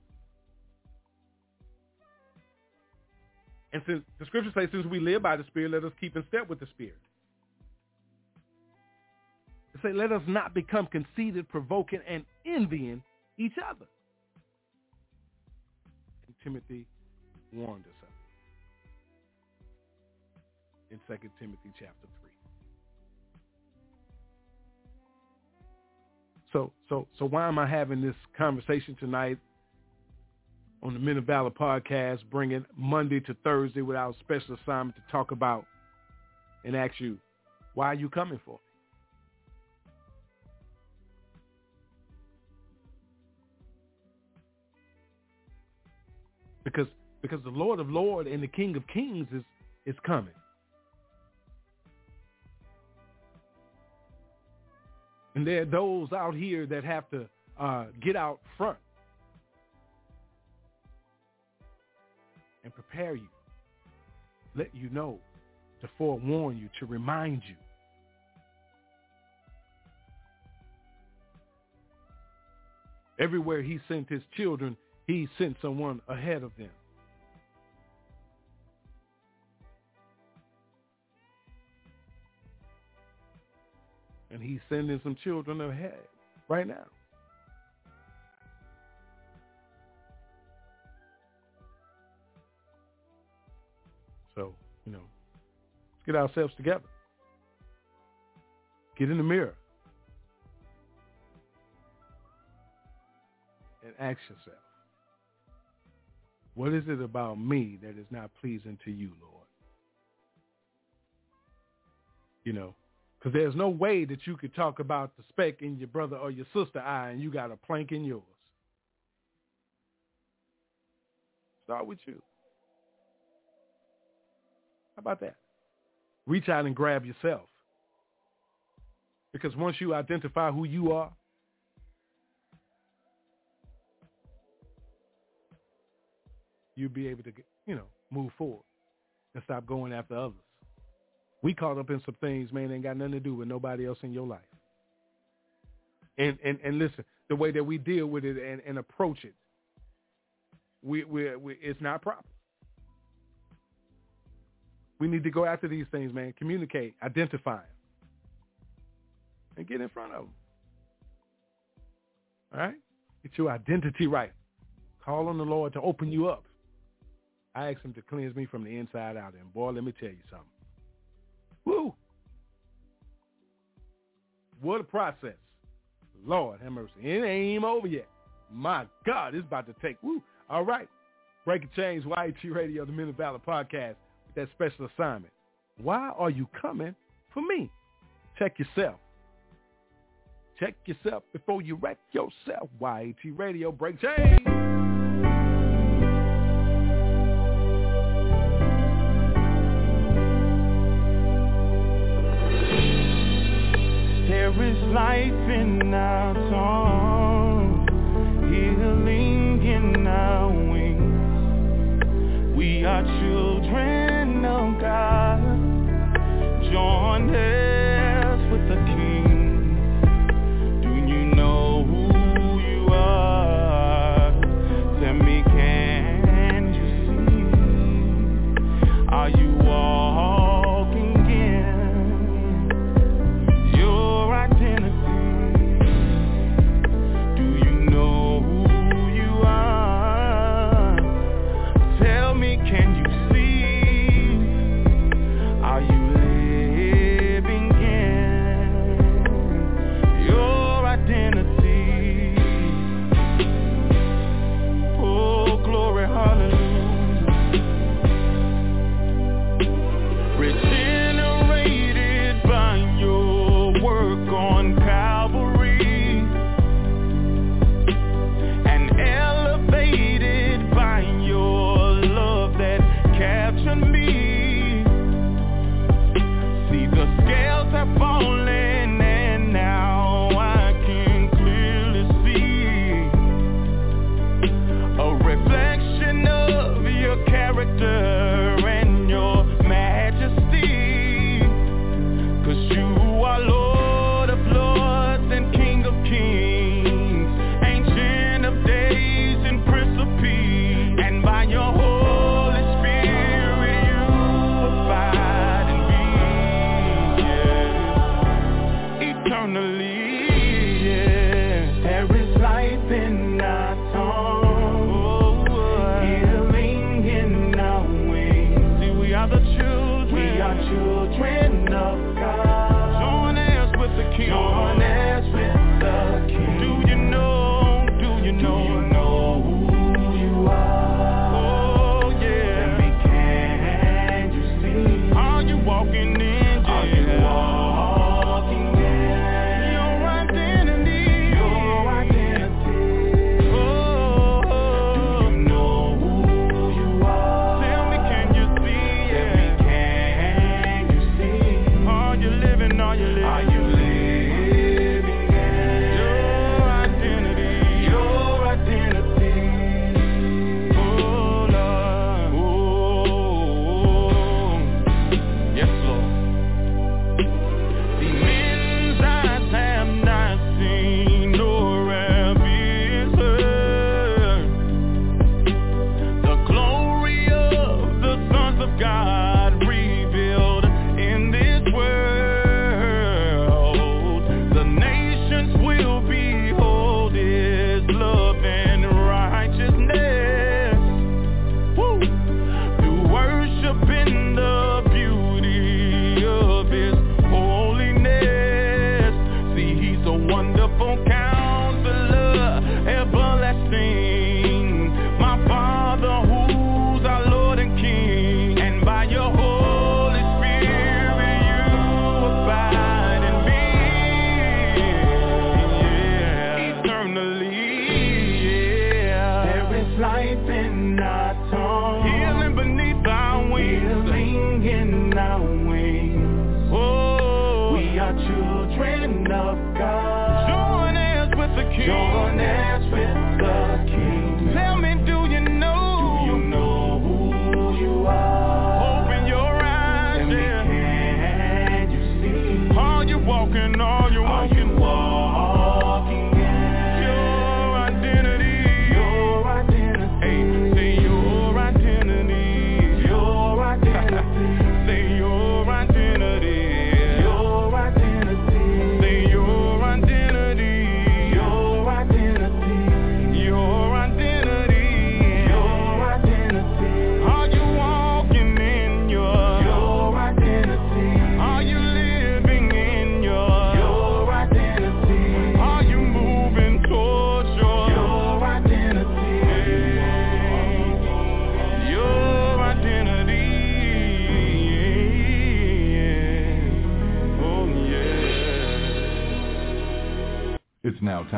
And since the scripture says, since we live by the Spirit, let us keep in step with the Spirit. It say, let us not become conceited, provoking, and envying each other. And Timothy warned us of it in 2 Timothy chapter 3. So, so, so why am I having this conversation tonight on the Men of Valor podcast, bringing Monday to Thursday with our special assignment to talk about and ask you, why are you coming for? Because because the Lord of Lords and the King of Kings is is coming. And there are those out here that have to uh, get out front and prepare you, let you know to forewarn you, to remind you. Everywhere he sent his children, he sent someone ahead of them. And he's sending some children ahead right now. Get ourselves together. Get in the mirror. And ask yourself, what is it about me that is not pleasing to you, Lord? You know, because there's no way that you could talk about the speck in your brother or your sister eye and you got a plank in yours. Start with you. How about that? Reach out and grab yourself. Because once you identify who you are, you'll be able to, you know, move forward and stop going after others. We caught up in some things, man, ain't got nothing to do with nobody else in your life. And and, and listen, the way that we deal with it and, and approach it, we, we, we it's not proper. We need to go after these things, man. Communicate, identify, them, and get in front of them. All right? Get your identity right. Call on the Lord to open you up. I asked him to cleanse me from the inside out. And boy, let me tell you something. Woo! What a process. Lord have mercy. It ain't even over yet. My God, it's about to take. Woo! All right. Breaking Chains, YAT Radio, the Men of Valor podcast that special assignment. Why are you coming for me? Check yourself. Check yourself before you wreck yourself. YAT Radio, Break Chains. There is life in our tongue, healing in our wings. We are children joined heirs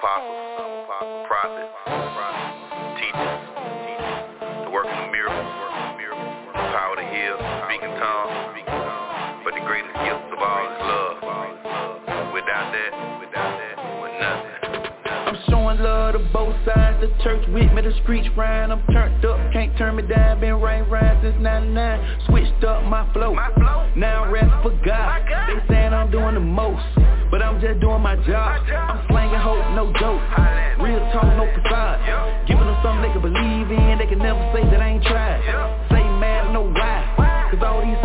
Apostles, some apostles, prophets, prophets, teachers, teachers, the working of miracles, working miracles, the power to heal, speaking tongues, speaking tongues. But the greatest gift of all is love. Without that, without that, we're nothing. I'm showing love to both sides. The church with me, the streets round. I'm turned up, can't turn me down. Been rain round since 99. Switched up my flow. Now I'm rest for God. They saying I'm doing the most, but I'm just doing my job. I'm slanging hope, no joke. Real talk, no facade. Giving them something they can believe in. They can never say that I ain't tried. Say mad, no why. Cause all these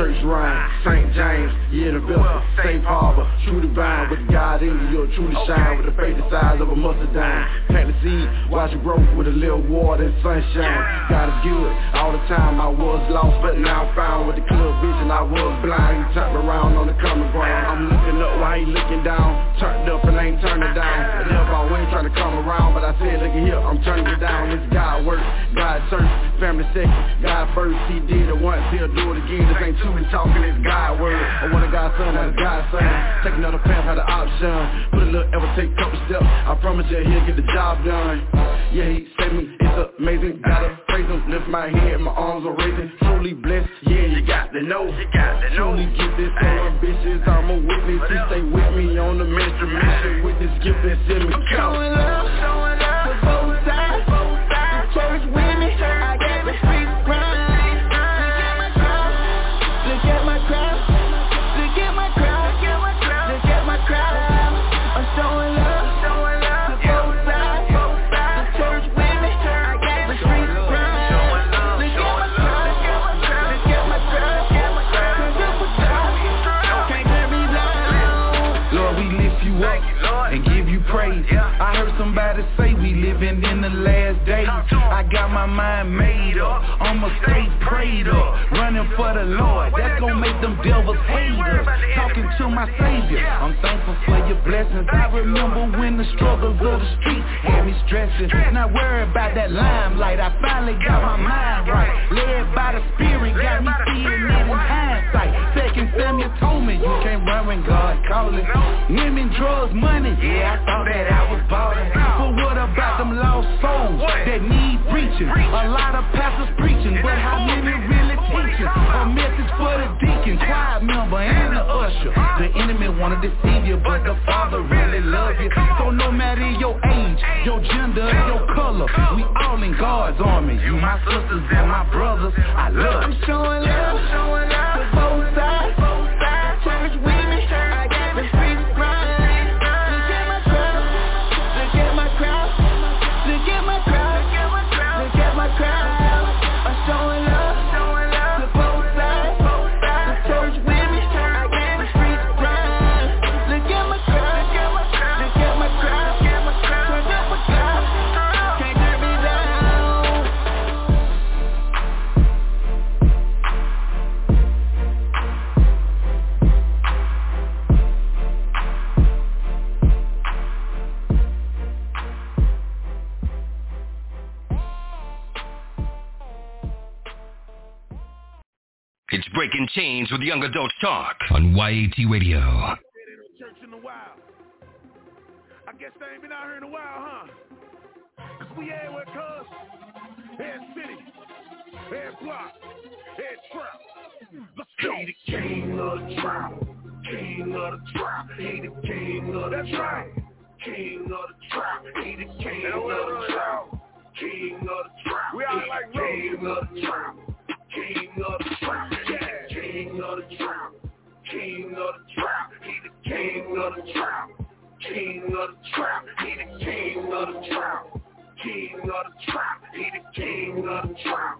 church rhyme. St. James, yeah, the vessel, safe harbor, true divine. With God in you, you'll truly shine. With the faith the size of a mustard dime. Plant the seed, watch it grow with a little water and sunshine. God is good all the time. I was lost, but now I'm found. With the clear vision, I was blind. He turned around on the common ground. I'm looking up while he looking down. Turned up and ain't turning down. The devil always trying to come around, but I said, look here, I'm turning it down. It's God work, God church, family second, God first. He did it once, he'll do it again. This ain't two talking, it's God word. I want a God son, that's God son. Take another path, had the option. Put a little ever take a couple steps. I promise you, he'll get the job done. Yeah, he saved me, it's amazing. Gotta praise him, lift my head, my arms are raising. Truly blessed, yeah, you got to know. You got to know. Truly get this so ambitious, I'm a witness. He stay with me on the ministry mission with this gift and send me. I'm showing love, showing love my mind made up. I'ma stay prayed up. Running for the Lord. That's gonna make them devils haters. Talking to my Savior. I'm thankful for your blessings. I remember when the struggles of the street had me stressing. Not worried about that limelight. I finally got my mind right. Led by the Spirit, got me seeing it in hindsight. Samuel told me you can't run when God calling. Women, drugs, money. Yeah, I thought that I was ballin'. But what about them lost souls that need preaching? A lot of pastors preaching, but how many really teaching? A message for the deacon, choir member, and the usher. The enemy wanna deceive you, but the Father really loves you. So no matter your age, your gender, your color, we all in God's army. You my sisters and my brothers, I love. I'm showing love, showing love It's Breaking Chains with Young Adult Talk on YAT Radio. Church in a while. I guess they ain't been out here in a while, huh? Cause we everywhere, cuz. Head city, head block, head trap. Let's go. He the king of the trap. King of the trap. He the king of the That's trap. Right. King of the trap. He the king of the trap. King of the trap. We all like king of the trap. King of the trap. Yeah. King of the trap. King of the trap. He the king of the trap. King of the trap. He the king of the trap. King of the trap. He the king of the trap.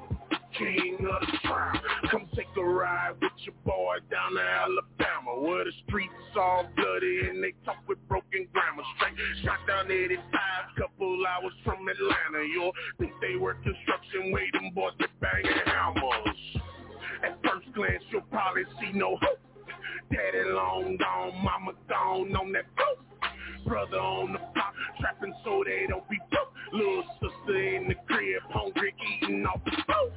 King of the trap. Come take a ride with your boy down to Alabama where the streets all bloody and they talk with broken grammar. Straight shot down 85, couple hours from Atlanta. You'll think they work construction, them boys they banging hammers. At first glance, you'll probably see no hope. Daddy long gone, mama gone on that boat. Brother on the block, trapping so they don't be broke. Little sister in the crib, hungry, eating off the boat.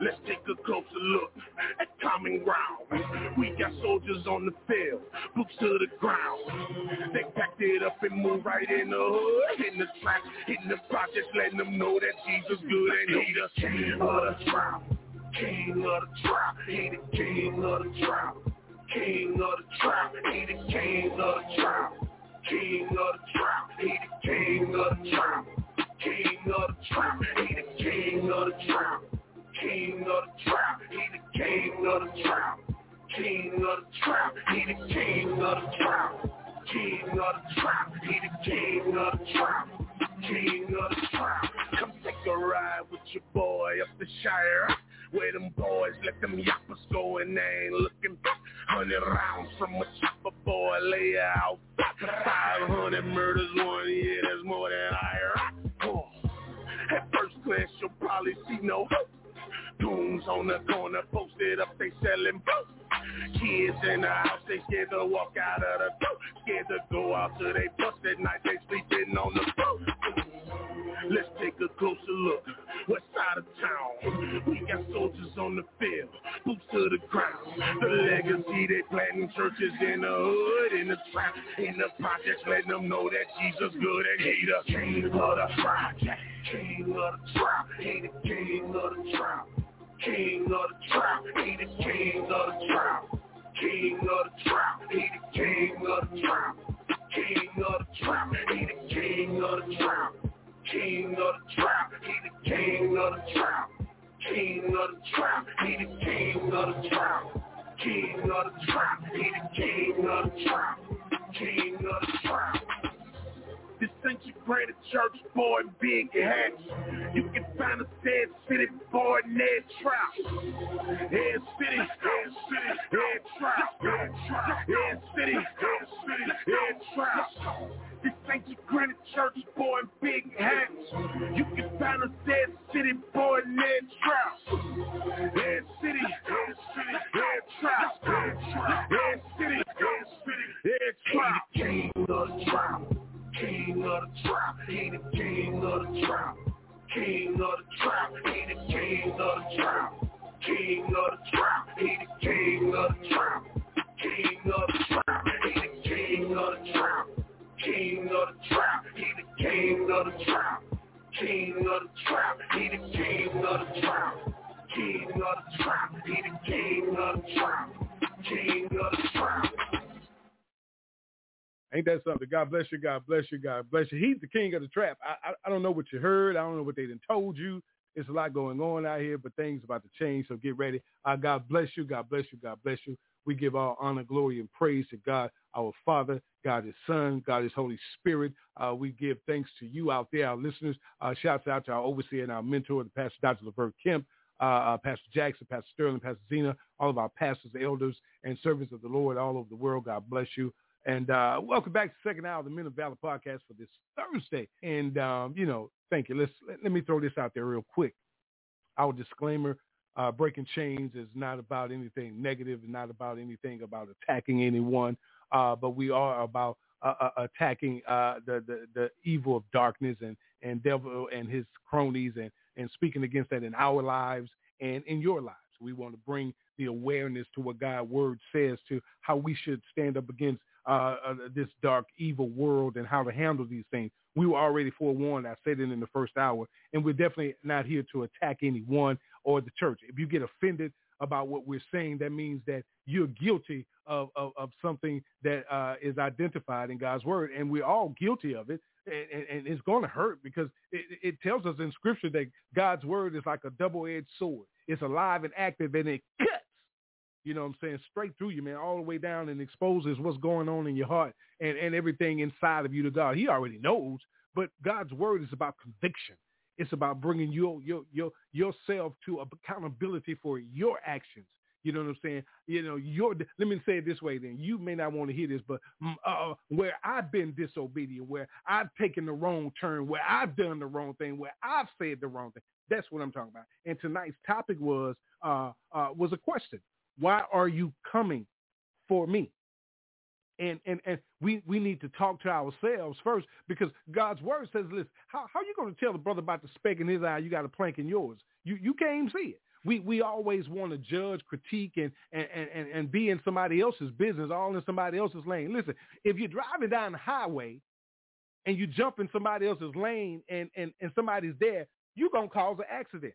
Let's take a closer look at common ground. We got soldiers on the field, boots to the ground. They packed it up and moved right in the hood, in the trap, in the projects, letting them know that Jesus good and he the king of the trap. King of the trap, he the king of the trap. King of the trap, he the king of the trap. King of the trap, he the king of the trap. King of the trap, he the king of the trap. King of the trap, he the king of the trap. King of the trap, he the king of the trap. King of the trap, he the king of the trap. King of the trap. Come take a ride with your boy up the Shire. Where them boys let them yappers go and they ain't looking back. Hundred rounds from a chopper boy, lay out. Five hundred murders one year, that's more than I heard. Oh. At first glance, you'll probably see no hope. Goons on the corner, posted up, they selling boats. Kids in the house, they scared to walk out of the door. Scared to go out till they bust at night, they sleeping on the boat. Let's take a closer look. West side of town, we got soldiers on the field, boots to the ground. The legacy they planting churches in the hood, in the trap, in the projects, letting them know that Jesus good and he the king of the project, king of the trap, he the king of the trap. King of the trap, he the king of the trap. King of the trap, he the king of the trap. King of the trap, he the king of the trap. King of the trap, he the king of the trap. King of the trap, he the king of the trap. King of the trap, he the king of the trap. King of the trap. This your church boy big hats. You can find a dead city boy Ned Trap. Head city, head city, head trap, head trap, head city, head city, head trap. This. Granite Church boy big hats. You can find us Dead City boy Ned Trout. Dead City, Dead City, Dead Trout. Dead City, Dead City, Dead Trout. King of Trout. King of the Trout. He the king of the Trout. King of the Trout. He the king of the Trout. King of the Trout. He the king of the Trout. King of the Trout. He the king of the Trout. King of the trap, he the king of the trap. King of the trap, he the king of the trap. King of the trap, he the king of the trap. King of the trap. Ain't that something? God bless you. God bless you. God bless you. He's the king of the trap. I, I, I don't know what you heard. I don't know what they done told you. It's a lot going on out here, but things about to change. So get ready. Uh, God bless you. God bless you. God bless you. We give all honor, glory, and praise to God, our Father, God His Son, God His Holy Spirit. Uh, we give thanks to you out there, our listeners. Uh, shouts out to our overseer and our mentor, the Pastor Dr. Levert Kemp, uh, uh, Pastor Jackson, Pastor Sterling, Pastor Zena, all of our pastors, elders, and servants of the Lord all over the world. God bless you. And uh, welcome back to second hour of the Men of Valor podcast for this Thursday. And, um, you know, thank you. Let's, let, let me throw this out there real quick. Our disclaimer, uh, breaking chains is not about anything negative, not about anything about attacking anyone, uh, but we are about uh, uh, attacking uh, the, the, the evil of darkness and, and devil and his cronies and, and speaking against that in our lives and in your lives. We want to bring the awareness to what God's word says to how we should stand up against uh, uh, this dark, evil world and how to handle these things. We were already forewarned. I said it in the first hour, and we're definitely not here to attack anyone or the church. If you get offended about what we're saying, that means that you're guilty of, of, of something that uh, is identified in God's word, and we're all guilty of it. And, and, it's going to hurt because it, it tells us in Scripture that God's word is like a double-edged sword. It's alive and active, and it cuts you know what I'm saying, straight through you, man, all the way down and exposes what's going on in your heart and, and everything inside of you to God. He already knows, but God's word is about conviction. It's about bringing your, your, your, yourself to accountability for your actions. You know what I'm saying? You know, your, let me say it this way then. You may not want to hear this, but uh, where I've been disobedient, where I've taken the wrong turn, where I've done the wrong thing, where I've said the wrong thing. That's what I'm talking about. And tonight's topic was, uh, uh, was a question. Why are you coming for me? And and and we, we need to talk to ourselves first because God's word says, listen, how how you going to tell the brother about the speck in his eye, you got a plank in yours? You you can't see it. We we always want to judge, critique, and, and, and, and be in somebody else's business, all in somebody else's lane. Listen, if you're driving down the highway and you jump in somebody else's lane and, and, and somebody's there, you're to cause an accident.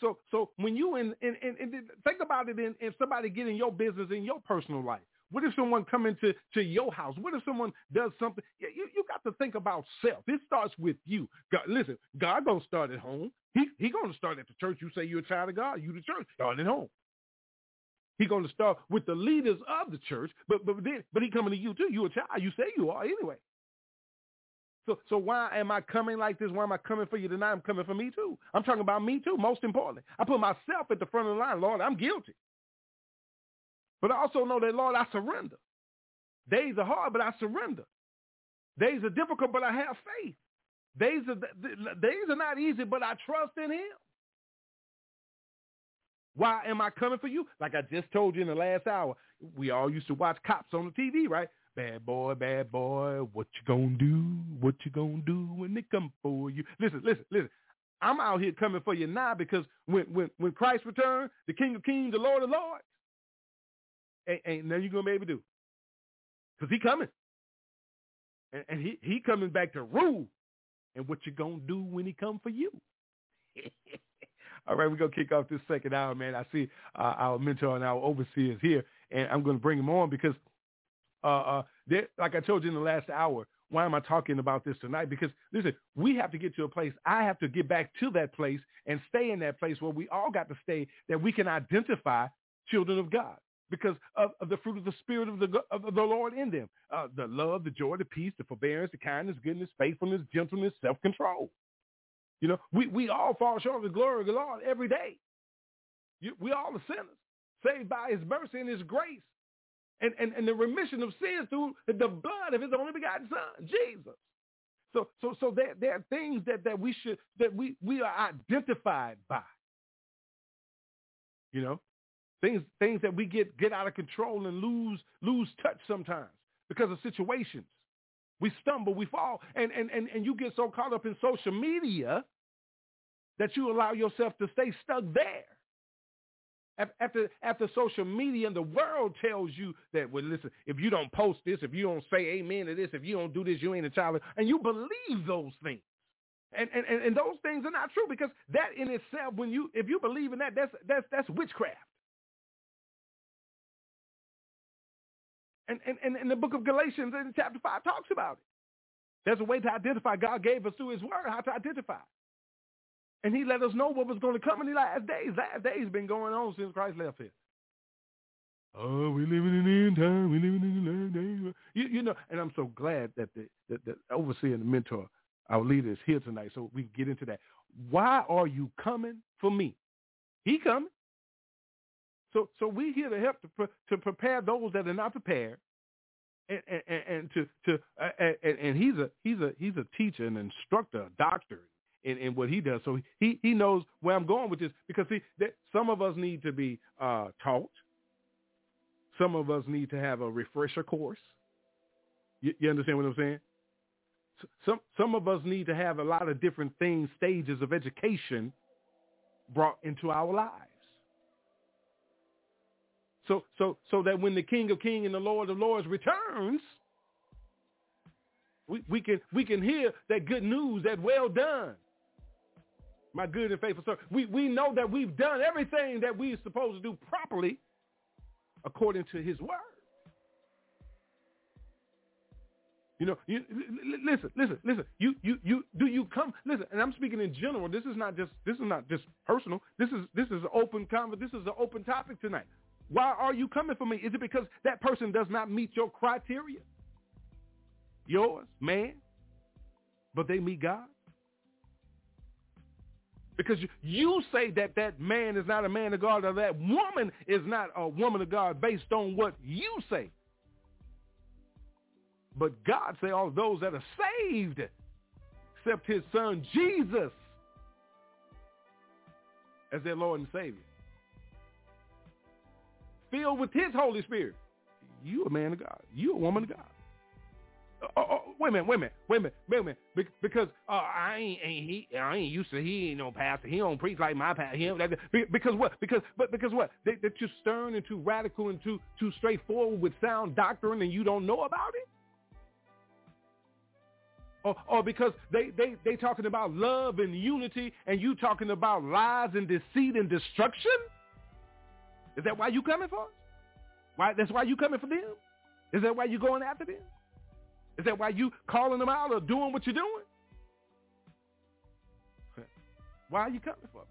So so when you in, in, in think about it in, in somebody getting your business in your personal life. What if someone come into to your house? What if someone does something? You, you got to think about self. It starts with you. God, listen, God don't start at home. He he to start at the church. You say you're a child of God. You the church. Start at home. He to start with the leaders of the church, but but then but he coming to you too. You a child. You say you are anyway. So, so why am I coming like this? Why am I coming for you tonight? I'm coming for me too. I'm talking about me too, most importantly. I put myself at the front of the line. Lord, I'm guilty. But I also know that, Lord, I surrender. Days are hard, but I surrender. Days are difficult, but I have faith. Days are, days are not easy, but I trust in him. Why am I coming for you? Like I just told you in the last hour, we all used to watch cops on the TV, right? Bad boy, bad boy, what you gonna do? What you gonna do when they come for you? Listen, listen, listen. I'm out here coming for you now because when when when Christ returns, the King of Kings, the Lord of Lords, ain't, ain't nothing you gonna be able to do. Cause he coming, and, and he he coming back to rule. And what you gonna do when he come for you? <laughs> All right, we're to kick off this second hour, man. I see uh, our mentor and our overseers here, and I'm to bring them on because uh, uh, like I told you in the last hour, why am I talking about this tonight? Because listen, we have to get to a place. I have to get back to that place and stay in that place where we all got to stay, that we can identify children of God because of, of the fruit of the spirit of the, of the Lord in them. Uh, the love, the joy, the peace, the forbearance, the kindness, goodness, faithfulness, gentleness, self-control. You know, we, we all fall short of the glory of the Lord every day. You, we all are sinners, saved by his mercy and his grace. And, and, and the remission of sins through the blood of his only begotten son, Jesus. So so so there, there are things that, that we should that we, we are identified by. You know? Things things that we get get out of control and lose lose touch sometimes because of situations. We stumble, we fall, and, and, and, and you get so caught up in social media that you allow yourself to stay stuck there. After after social media and the world tells you that, well, listen, if you don't post this, if you don't say amen to this, if you don't do this, you ain't a child. And you believe those things. And, and, and those things are not true because that in itself, when you if you believe in that, that's that's that's witchcraft. And, and, and, and the book of Galatians in chapter 5 talks about it. There's a way to identify. God gave us through his word how to identify. And he let us know what was going to come in the last days. Last days been going on since Christ left here. Oh, we living in the end time. We living in the last days. You, you know, and I'm so glad that the, the, the overseer and the mentor, our leader, is here tonight, so we can get into that. Why are you coming for me? He coming. So, so we here to help to, to prepare those that are not prepared, and, and, and to to uh, and, and he's a he's a he's a teacher, an instructor, a doctor, in, in what he does. So he, he knows where I'm going with this because see, that some of us need to be uh, taught. Some of us need to have a refresher course. You, you understand what I'm saying? Some some of us need to have a lot of different things, stages of education brought into our lives. So so so that when the King of Kings and the Lord of Lords returns, we, we can we can hear that good news, that well done, my good and faithful servant. We, we know that we've done everything that we're supposed to do properly according to his word. You know, you, listen, listen, listen. You, you, you. Do you come? Listen, and I'm speaking in general. This is not just. This is not just personal. This is this is an open conversation. This is an open topic tonight. Why are you coming for me? Is it because that person does not meet your criteria? Yours, man, but they meet God. Because you say that that man is not a man of God or that woman is not a woman of God based on what you say. But God say all those that are saved except his son Jesus as their Lord and Savior. Filled with his Holy Spirit. You a man of God. You a woman of God oh, oh, wait a minute, wait a minute, wait a minute, wait a minute, Be- because uh, I ain't, ain't he, I ain't used to. He ain't no pastor. He don't preach like my pastor. He because what? Because but because what? They, they're too stern and too radical and too too straightforward with sound doctrine, and you don't know about it. Or, or because they, they, they talking about love and unity and you talking about lies and deceit and destruction? Is that why you coming for us? Why, that's why you coming for them? Is that why you going after them? Is that why you calling them out or doing what you're doing? <laughs> Why are you coming for me?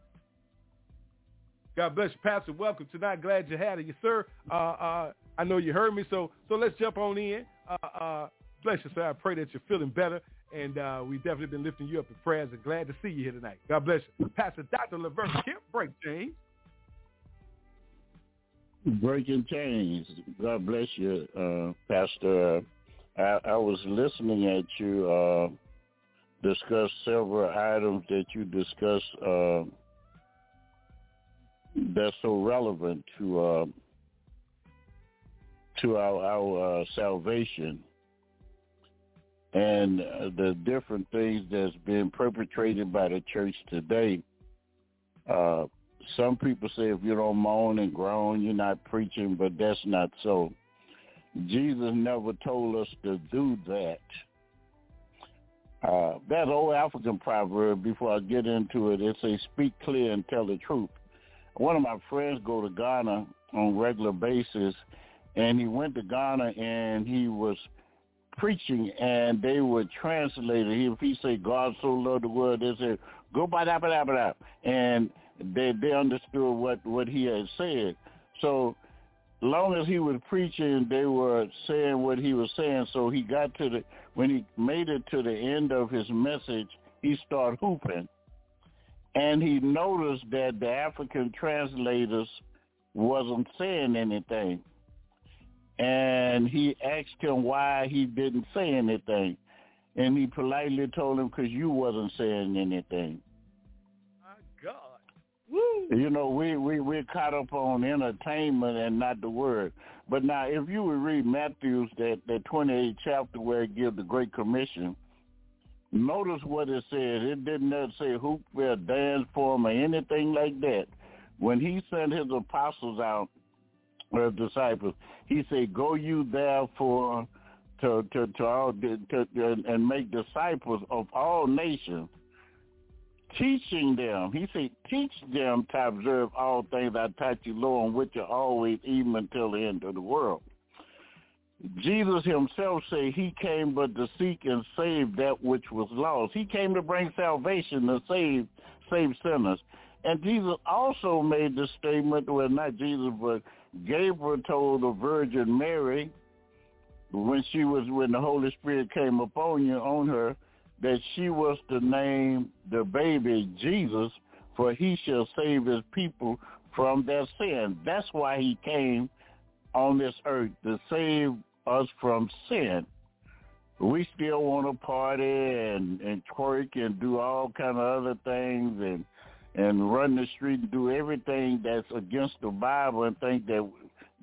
God bless you, Pastor. Welcome tonight. Glad you had it, you sir. Uh, uh, I know you heard me, so so let's jump on in. Uh, uh bless you, sir. I pray that you're feeling better, and uh, we've definitely been lifting you up in prayers. And glad to see you here tonight. God bless you, Pastor Dr. Laverne Kemp. Break chains. Breaking chains. God bless you, uh, Pastor I, I was listening at you uh, discuss several items that you discussed uh, that's so relevant to uh, to our, our uh, salvation and uh, the different things that's been perpetrated by the church today. Uh, some people say if you don't moan and groan, you're not preaching, but that's not so. Jesus never told us to do that. Uh, that old African proverb, before I get into it, it says, speak clear and tell the truth. One of my friends go to Ghana on regular basis, and he went to Ghana and he was preaching, and they were translating. If he said, God so loved the world, they said, go by that, that, that. And they, they understood what, what he had said. So long as he was preaching, they were saying what he was saying. So he got to the when he made it to the end of his message, he started hooping, and he noticed that the African translators wasn't saying anything. and he asked him why he didn't say anything. And he politely told him, because you wasn't saying anything. You know, we, we, we're caught up on entertainment and not the word. But now, if you would read Matthew's, that, that 28th chapter where it gives the Great Commission, notice what it says. It did not say hoop or dance for him or anything like that. When he sent his apostles out, or his disciples, he said, go you therefore to, to, to all, to, to, and make disciples of all nations, teaching them. He said, teach them to observe all things I taught you, Lord, and which are always even until the end of the world. Jesus himself said he came but to seek and save that which was lost. He came to bring salvation to save save sinners. And Jesus also made the statement, well not Jesus, but Gabriel told the Virgin Mary when she was when the Holy Spirit came upon you on her that she was to name the baby Jesus, for he shall save his people from their sin. That's why he came on this earth to save us from sin. We still want to party and and twerk and do all kind of other things and and run the street and do everything that's against the Bible and think that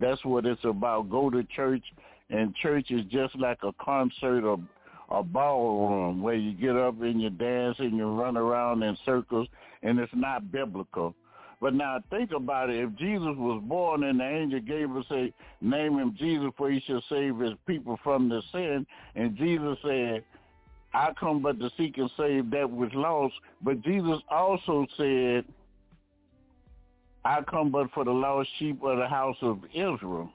that's what it's about. Go to church and church is just like a concert or a ballroom where you get up and you dance and you run around in circles and it's not biblical. But now think about it. If Jesus was born and the angel gave Gabriel say, name him Jesus for he shall save his people from the sin, and Jesus said, I come but to seek and save that which lost. But Jesus also said, I come but for the lost sheep of the house of Israel.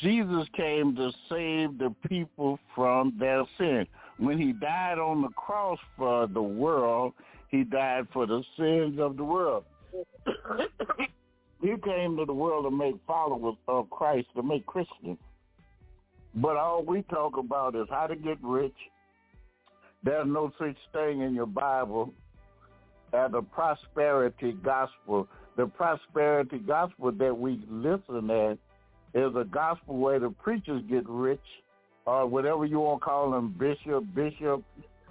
Jesus came to save the people from their sin. When he died on the cross for the world, he died for the sins of the world. he came to the world to make followers of Christ, to make Christians. But all we talk about is how to get rich. There's no such thing in your Bible as a prosperity gospel. The prosperity gospel that we listen at is a gospel where the preachers get rich, or whatever you want to call them, bishop, bishop,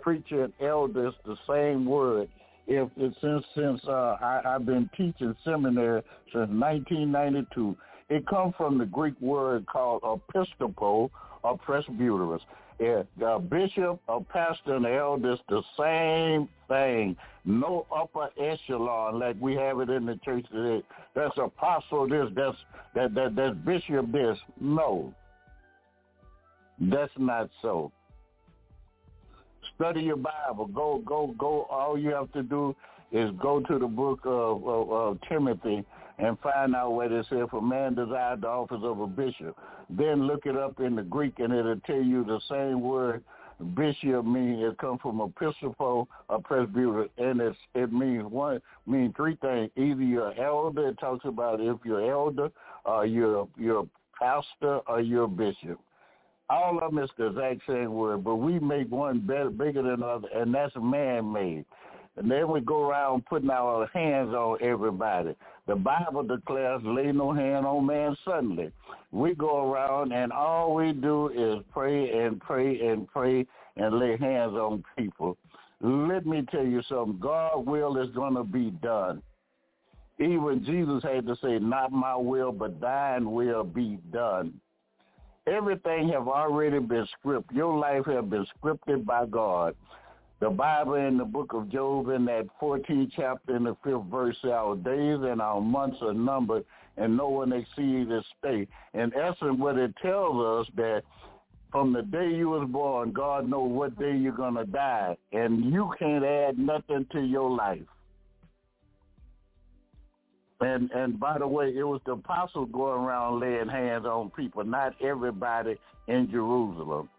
preacher, and elder. It's the same word. If it's since since uh, I, I've been teaching seminary since 1992, it comes from the Greek word called episcopal or presbyteros. Yeah, a bishop, a pastor, and elder is the same thing. No upper echelon like we have it in the church today. That's apostle this, that's that that that's bishop this. No. That's not so. Study your Bible. Go go go all you have to do is go to the book of, of, of Timothy and find out where it says, a man desired the office of a bishop. Then look it up in the Greek and it'll tell you the same word bishop means it comes from episcopal or presbyter and it's it means one means three things. Either you're elder, it talks about if you're elder or you're you're pastor or you're bishop. All of them is the exact same word, but we make one better bigger than the other and that's man made. And then we go around putting our hands on everybody. The Bible declares, lay no hand on man suddenly. We go around and all we do is pray and pray and pray and lay hands on people. Let me tell you something. God's will is going to be done. Even Jesus had to say, not my will, but thine will be done. Everything have already been scripted. Your life have been scripted by God. The Bible in the book of Job in that 14th chapter in the fifth verse say our days and our months are numbered and no one exceeds his state. In essence, what it tells us that from the day you was born, God knows what day you're going to die, and you can't add nothing to your life. And and by the way, it was the apostles going around laying hands on people, not everybody in Jerusalem.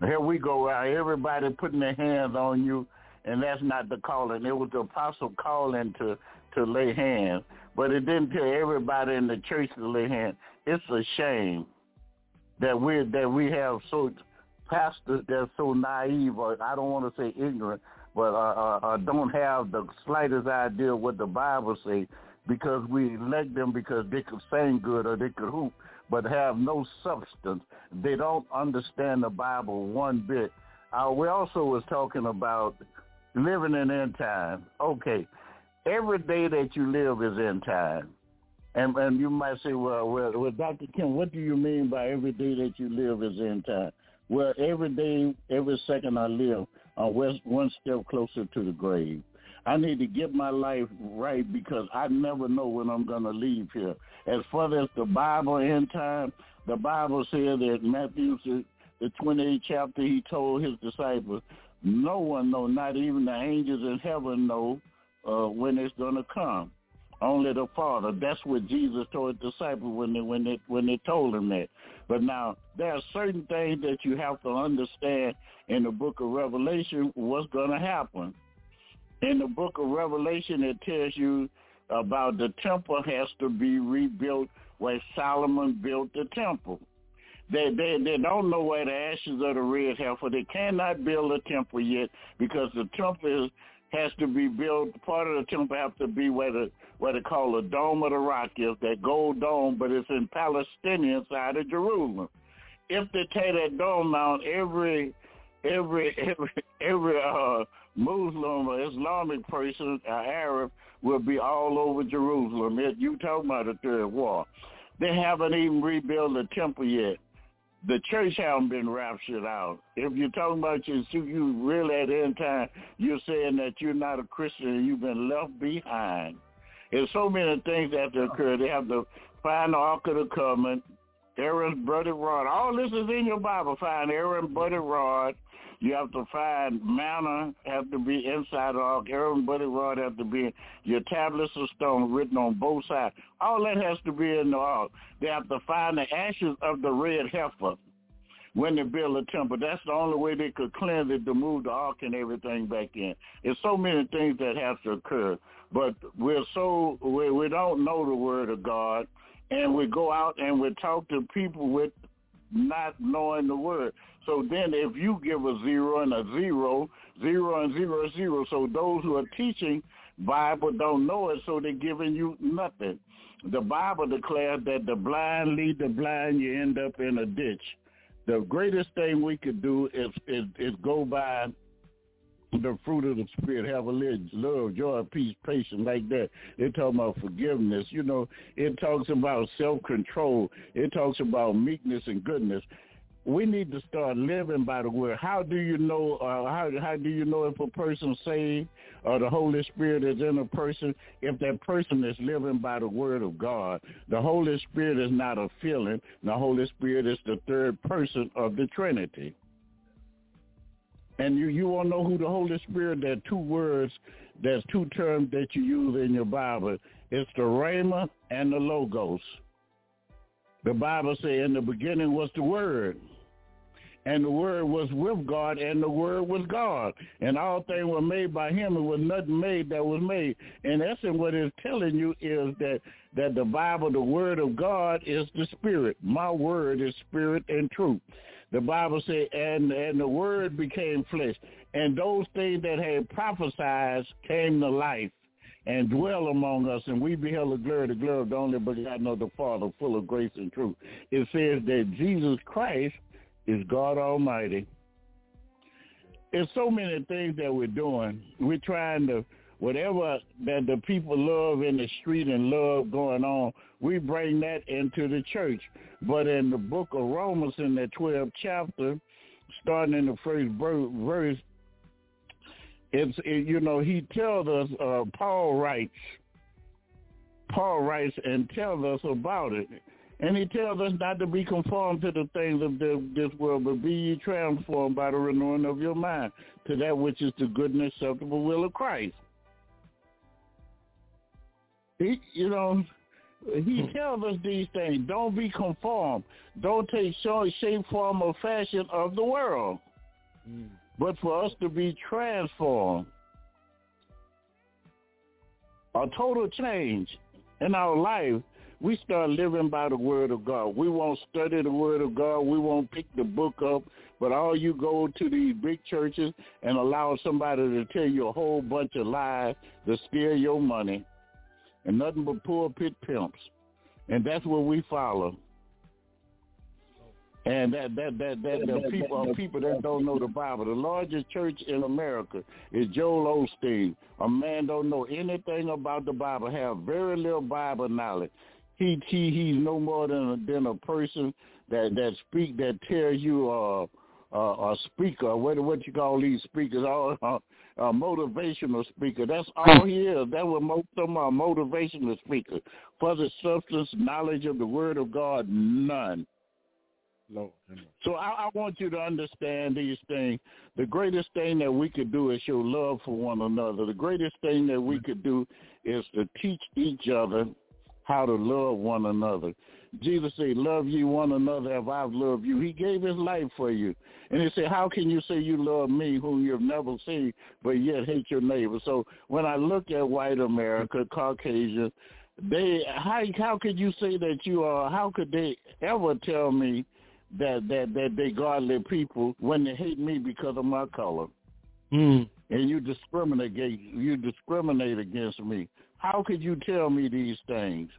Here we go around, everybody putting their hands on you, and that's not the calling. It was the apostle calling to to lay hands, but it didn't tell everybody in the church to lay hands. It's a shame that we that we have so pastors that's so naive, or I don't want to say ignorant, but uh, uh, uh, don't have the slightest idea what the Bible says. because we elect them because they could sing good or they could hoop, but have no substance. They don't understand the Bible one bit. Uh, we also was talking about living in end time. Okay, every day that you live is end time. And, and you might say, well, well, well, Dr. Kim, what do you mean by every day that you live is end time? Well, every day, every second I live, I'm one step closer to the grave. I need to get my life right because I never know when I'm going to leave here. As far as the Bible end time, the Bible says that Matthew, the 28th chapter, he told his disciples, no one know, not even the angels in heaven know uh, when it's going to come. Only the Father. That's what Jesus told his disciples when they when they when they told him that. But now there are certain things that you have to understand in the book of Revelation what's going to happen. In the book of Revelation, it tells you about the temple has to be rebuilt where Solomon built the temple. They, they they don't know where the ashes of the red heifer. They cannot build a temple yet because the temple is, has to be built. Part of the temple has to be where the what they call the Dome of the Rock is, that gold dome, but it's in Palestinian side of Jerusalem. If they tear that dome down, every every <laughs> every every uh, Muslim or Islamic person, uh, Arab, will be all over Jerusalem. It, you talking about the third war? They haven't even rebuilt the temple yet the church haven't been raptured out. If you're talking about you, you really at end time, you're saying that you're not a Christian and you've been left behind. There's so many things that have to occur. They have to find the Ark of the Covenant, Aaron's budded rod. All this is in your Bible. Find Aaron's budded rod. You have to find manna have to be inside the ark. Aaron's budded rod have to be your tablets of stone written on both sides. All that has to be in the ark. They have to find the ashes of the red heifer when they build a temple. That's the only way they could cleanse it to move the ark and everything back in. There's so many things that have to occur, but we're so we, we don't know the word of God, and we go out and we talk to people with not knowing the word. So then if you give a zero and a zero, zero and zero, zero. So those who are teaching Bible don't know it, so they're giving you nothing. The Bible declares that the blind lead the blind, you end up in a ditch the greatest thing we could do is, is, is go by the fruit of the spirit, have a little love, joy, peace, patience, like that. It talks about forgiveness. You know, it talks about self-control. It talks about meekness and goodness we need to start living by the word. How do you know? Uh, how how do you know if a person saved or the Holy Spirit is in a person? If that person is living by the word of God, the Holy Spirit is not a feeling. The Holy Spirit is the third person of the Trinity. And you you want to know who the Holy Spirit? There are two words. There's two terms that you use in your Bible. It's the Rhema and the Logos. The Bible says in the beginning was the Word and the word was with God, and the word was God. And all things were made by him, and was nothing made that was made. In essence, what it's telling you is that, that the Bible, the word of God, is the spirit. My word is spirit and truth. The Bible said, and, and the word became flesh. And those things that had prophesied came to life and dwell among us, and we beheld the glory, the glory of the only begotten of the Father, full of grace and truth. It says that Jesus Christ is God Almighty. There's so many things that we're doing. We're trying to, whatever that the people love in the street and love going on, we bring that into the church. But in the book of Romans, in the 12th chapter, starting in the first verse, it's, it, you know, he tells us, uh, Paul writes, Paul writes and tells us about it. And he tells us not to be conformed to the things of this world, but be ye transformed by the renewing of your mind to that which is the good and acceptable will of Christ. He, you know, he hmm. tells us these things. Don't be conformed. Don't take shape, form, or fashion of the world. Mm. But for us to be transformed. A total change in our life we start living by the word of God. We won't study the word of God. We won't pick the book up. But all you go to these big churches and allow somebody to tell you a whole bunch of lies to steal your money. And nothing but pulpit pimps, and that's what we follow. And that that that that the people are people that don't know the Bible. The largest church in America is Joel Osteen. A man don't know anything about the Bible, have very little Bible knowledge. He he he's no more than a, than a person that that speak that tells you uh uh, a speaker, what what you call these speakers, all uh, a motivational speaker. That's hmm. all he is. That was most of them are motivational speaker. For the substance, knowledge of the word of God, none. Lord. So I, I want you to understand these things. The greatest thing that we could do is show love for one another. The greatest thing that we could do is to teach each other how to love one another. Jesus said, love you one another as I've loved you. He gave his life for you. And he said, how can you say you love me who you've never seen, but yet hate your neighbor? So when I look at white America, Caucasian, they how how could you say that you are how could they ever tell me that that that they godly people when they hate me because of my color? Mm. And you discriminate you discriminate against me. How could you tell me these things?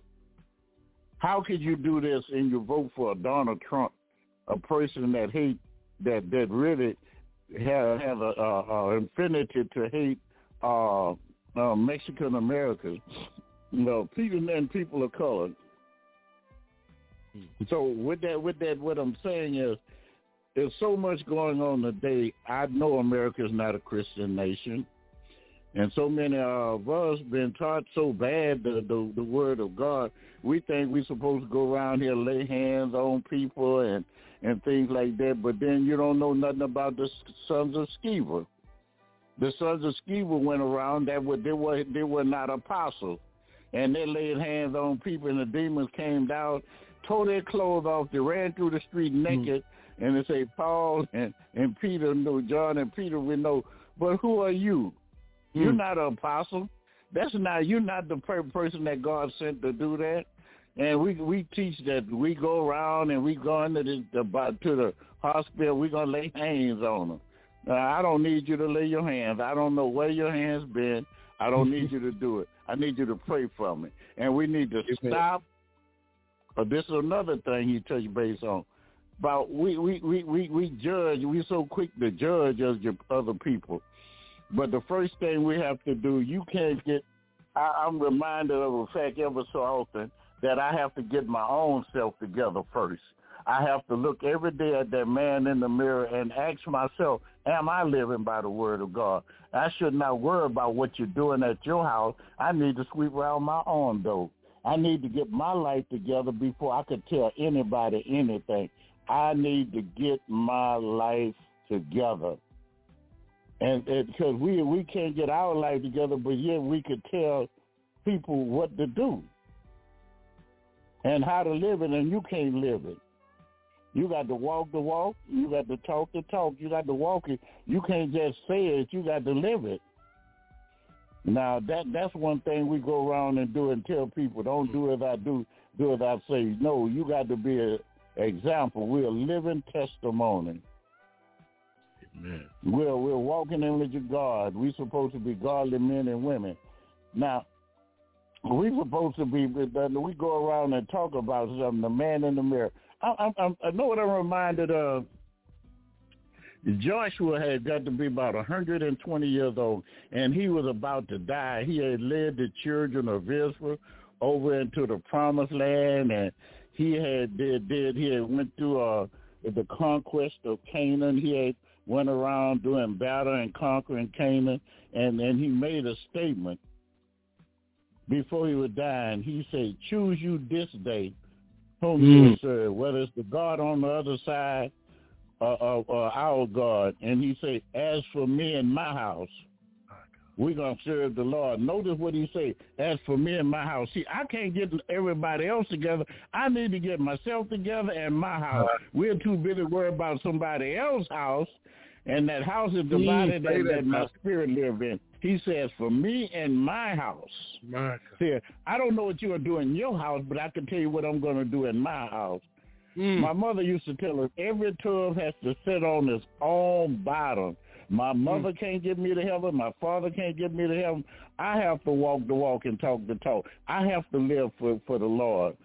How could you do this and you vote for Donald Trump, a person that hate that that really have have a, a, a infinity to hate uh, uh, Mexican Americans, you know, people and people of color. So with that, with that, what I'm saying is, there's so much going on today. I know America is not a Christian nation, and so many of us been taught so bad the, the the word of God. We think we're supposed to go around here lay hands on people and and things like that. But then you don't know nothing about the sons of Sceva. The sons of Sceva went around that were they were they were not apostles, and they laid hands on people, and the demons came down, tore their clothes off, they ran through the street naked, mm. and they say Paul and and Peter know John and Peter we know, but who are you? Mm. You're not an apostle. That's not you're not the per- person that God sent to do that. And we we teach that we go around and we go into the, the to the hospital. We're gonna lay hands on them. Now, I don't need you to lay your hands. I don't know where your hands been. I don't need you to do it. I need you to pray for me. And we need to stop. Uh, this is another thing he touched base on. About we we we we, we judge. We so quick to judge as other people. But the first thing we have to do, you can't get. I, I'm reminded of a fact ever so often that I have to get my own self together first. I have to look every day at that man in the mirror and ask myself, am I living by the word of God? I should not worry about what you're doing at your house. I need to sweep around my own door. I need to get my life together before I could tell anybody anything. I need to get my life together. And because we we can't get our life together, but yet we could tell people what to do and how to live it, and you can't live it. You got to walk the walk. You got to talk the talk. You got to walk it. You can't just say it. You got to live it. Now that that's one thing we go around and do and tell people, don't do as I do, do as I say. No, you got to be an example. We're a living testimony. Amen. We're we're walking in with God. We're supposed to be godly men and women. Now, we supposed to be. We go around and talk about something. The man in the mirror. I, I, I know what I'm reminded of. Joshua had got to be about a 120 years old, and he was about to die. He had led the children of Israel over into the promised land, and he had did did he had went through uh, the conquest of Canaan. He had went around doing battle and conquering Canaan, and then he made a statement before he was dying. He said, "Choose you this day whom mm. you serve, whether it's the God on the other side or, or, or our God. And he said, as for me and my house, we're going to serve the Lord. Notice what he said, as for me and my house. See, I can't get everybody else together. I need to get myself together and my house. We're too busy worried about somebody else's house, and that house is divided that, that, that my spirit live in. He says, for me and my house. See, I don't know what you are doing in your house, but I can tell you what I'm going to do in my house. Mm. My mother used to tell us every tub has to sit on its own bottom My mother mm. can't get me to heaven. My father can't get me to heaven. I have to walk the walk and talk the talk. I have to live for for the Lord.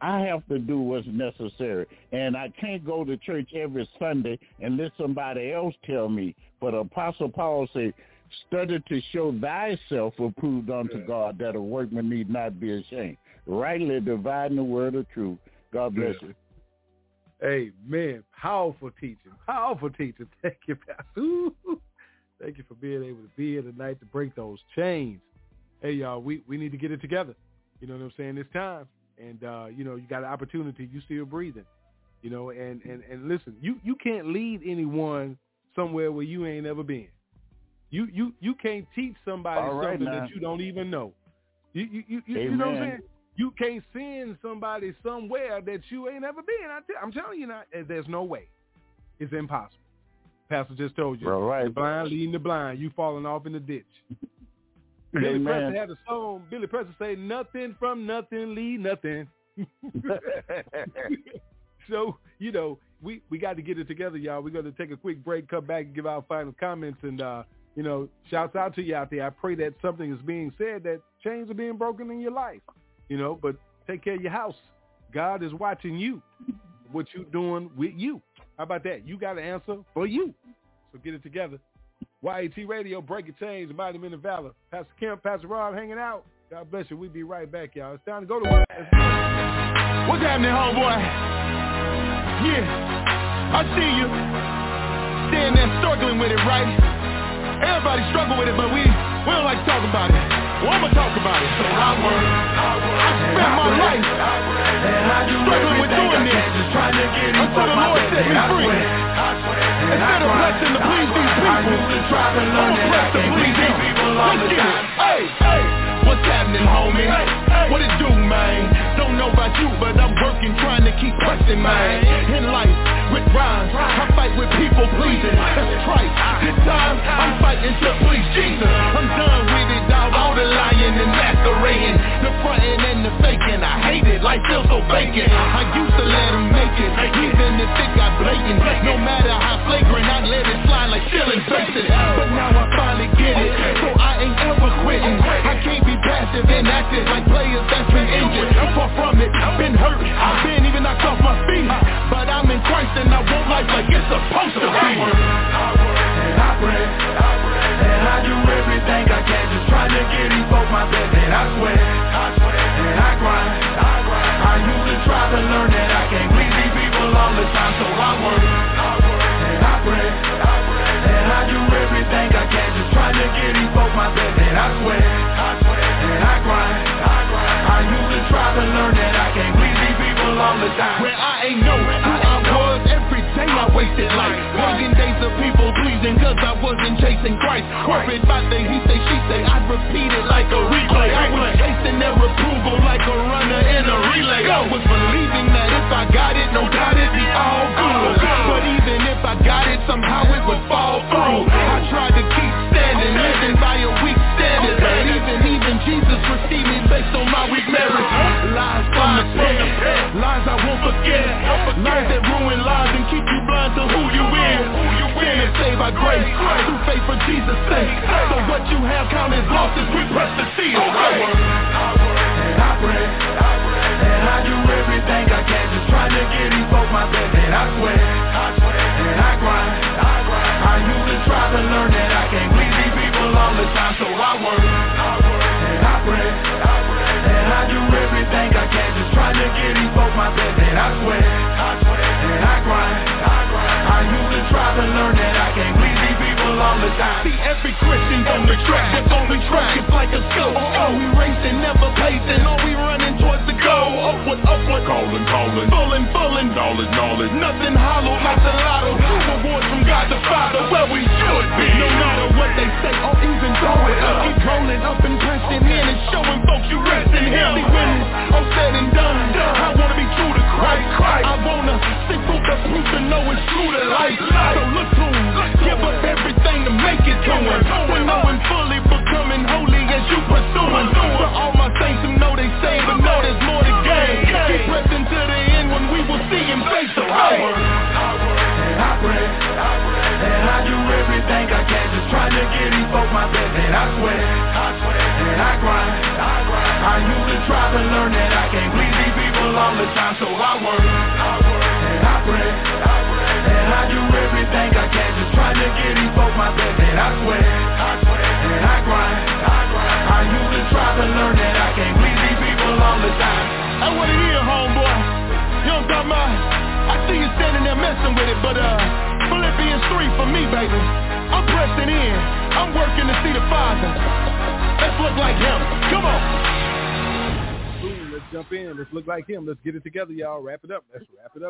I have to do what's necessary. And I can't go to church every Sunday and let somebody else tell me. But Apostle Paul said, study to show thyself approved unto yeah. God that a workman need not be ashamed. Rightly dividing the word of truth. God bless yeah. you. Man, powerful teaching. Powerful teaching. <laughs> Thank you, Pastor. Thank you for being able to be here tonight to break those chains. Hey, y'all, we, we need to get it together. You know what I'm saying? It's time and uh, you know you got an opportunity. You still breathing, you know. And and and listen, you you can't lead anyone somewhere where you ain't ever been. You you you can't teach somebody right, something now. that you don't even know. You you you, you, you know what I'm saying? You can't send somebody somewhere that you ain't ever been. I am telling you, not there's no way. It's impossible. Pastor just told you. All right. The blind leading the blind. You falling off in the ditch. <laughs> Billy Amen. Preston had a song. Billy Preston say, "Nothing from nothing, leave nothing." <laughs> <laughs> so you know, we we got to get it together, y'all. We're going to take a quick break, come back, and give our final comments, and uh, you know, shouts out to you out there. I pray that something is being said that chains are being broken in your life, you know. But take care of your house. God is watching you. What you doing with you? How about that? You got an answer for you. So get it together. YAT Radio, Breaking Chains, Mighty Men of Valor. Pastor Kemp, Pastor Rob hanging out. God bless you. We'll be right back, y'all. It's time to go to work. What's happening, homeboy? Yeah, I see you. Standing there struggling with it, right? Everybody struggle with it, but we, we don't like to talk about it. Well, I'm going to talk about it. So I work, I spent my life struggling with doing this until the Lord set me free. Instead of blessing to please these people, I'm blessed to please him. Let's get it. Hey, hey. What's happening, homie? What it do, man? Don't know about you, but I'm working, trying to keep pressing, man. In life, with rhymes, I fight with people pleasing. That's trite. This time, I'm fighting to please Jesus. I'm done with it, dog. All the lying and masquerading, the fronting and the faking. I hate it, life feels so vacant. I used to let them make it, even if it got blatant. No matter how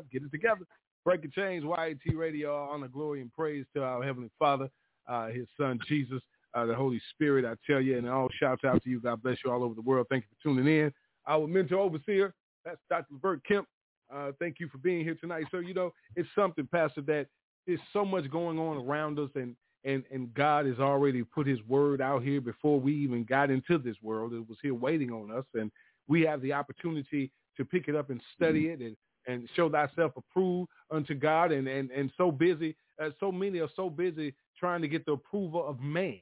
up. Get it together. Breaking Chains, YAT Radio, honor, glory, and praise to our Heavenly Father, uh, His Son Jesus, uh, the Holy Spirit. I tell you, and all shouts out to you. God bless you all over the world. Thank you for tuning in. Our mentor overseer, that's Dr. Bert Kemp. Uh, thank you for being here tonight. So, you know, it's something, Pastor, that there's so much going on around us and, and, and God has already put his word out here before we even got into this world. It was here waiting on us. And we have the opportunity to pick it up and study it and, and show thyself approved unto God. And, and, and so busy, uh, so many are so busy trying to get the approval of man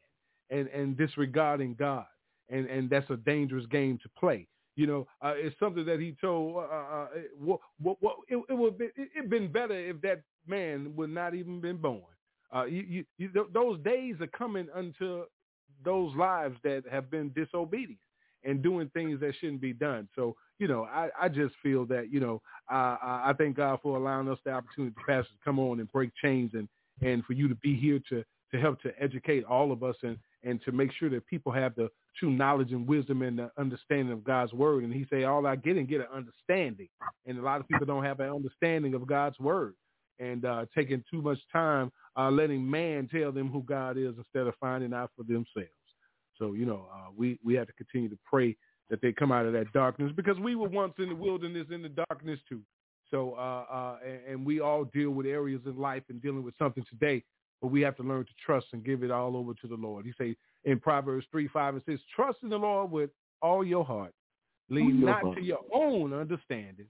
and, and disregarding God. And, and that's a dangerous game to play. You know, uh, it's something that he told. Uh, uh, what, what, what, it, it would be, it, been better if that man would not even been born. Uh, you, you, you, th- those days are coming unto those lives that have been disobedient and doing things that shouldn't be done. So, you know, I, I just feel that, you know, I, I thank God for allowing us the opportunity, Pastor, to come on and break chains and, and for you to be here to, to help to educate all of us and, and to make sure that people have the true knowledge and wisdom and the understanding of God's word. And he say, all I get and get an understanding. And a lot of people don't have an understanding of God's word and uh, taking too much time uh, letting man tell them who God is instead of finding out for themselves. So, you know, uh, we, we have to continue to pray that they come out of that darkness because we were once in the wilderness in the darkness too. So, uh, uh, and, and we all deal with areas in life and dealing with something today, but we have to learn to trust and give it all over to the Lord. He say in Proverbs 3, 5, and 6, trust in the Lord with all your heart. Lean your not heart. to your own understanding.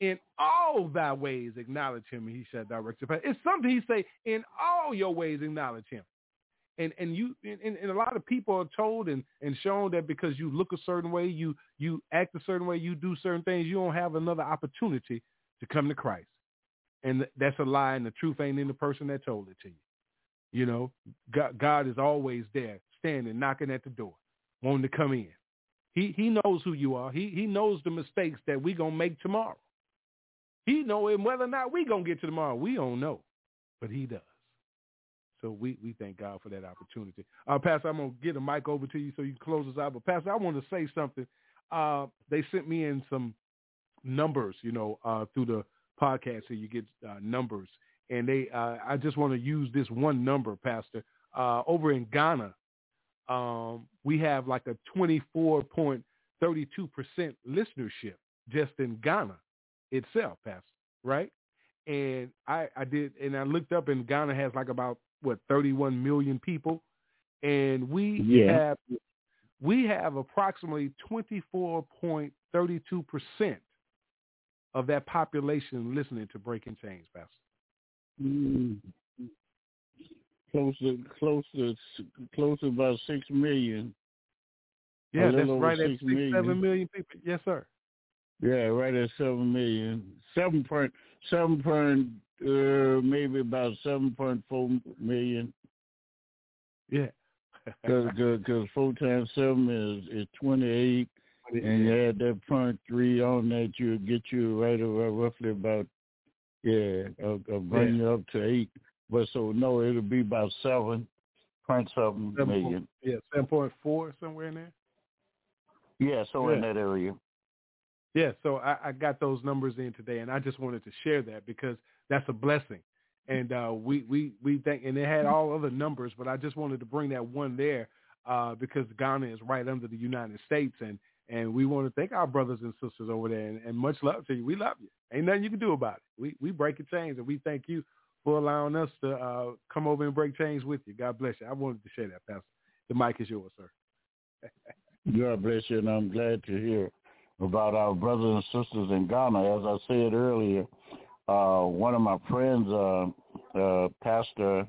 In all thy ways acknowledge him, and he shall direct your path. It's something he say, in all your ways acknowledge him. And and you and, and a lot of people are told and, and shown that because you look a certain way, you you act a certain way, you do certain things, you don't have another opportunity to come to Christ. And that's a lie, and the truth ain't in the person that told it to you. You know, God, God is always there, standing, knocking at the door, wanting to come in. He he knows who you are. He he knows the mistakes that we gonna make tomorrow. He know and whether or not we gonna get to tomorrow, we don't know, but he does. So we, we thank God for that opportunity. Uh, Pastor, I'm gonna get a mic over to you so you can close us out. But Pastor, I want to say something. Uh, they sent me in some numbers, you know, uh, through the podcast, so you get uh, numbers, and they. Uh, I just want to use this one number, Pastor. Uh, over in Ghana, um, we have like a 24.32% listenership just in Ghana itself, Pastor, right? And I, I did, and I looked up, and Ghana has like about what 31 million people, and we Yeah. have we have approximately 24.32 percent of that population listening to Breaking Chains, Pastor. Mm. Close to close to close to about six million. Yeah, that's right at six six, million. seven million people. Yes, sir. Yeah, right at seven million. Seven point seven point uh, maybe about seven point four million. Yeah. <laughs> Because four times seven is is twenty eight, and you add that point three on that, you get you right around roughly about yeah, I'll, I'll bring you up to eight. But so no, it'll be about seven point seven Seven million. point- yeah, seven point four somewhere in there. Yeah, so in that area. Yeah, so I, I got those numbers in today, and I just wanted to share that because that's a blessing. And uh, we we we think, and it had all other numbers, but I just wanted to bring that one there uh, because Ghana is right under the United States, and and we want to thank our brothers and sisters over there, and, and much love to you. We love you. Ain't nothing you can do about it. We we break your chains, and we thank you for allowing us to uh, come over and break chains with you. God bless you. I wanted to share that, Pastor. The mic is yours, sir. <laughs> God bless you, and I'm glad to hear about our brothers and sisters in Ghana. As I said earlier, uh, one of my friends, uh, uh, Pastor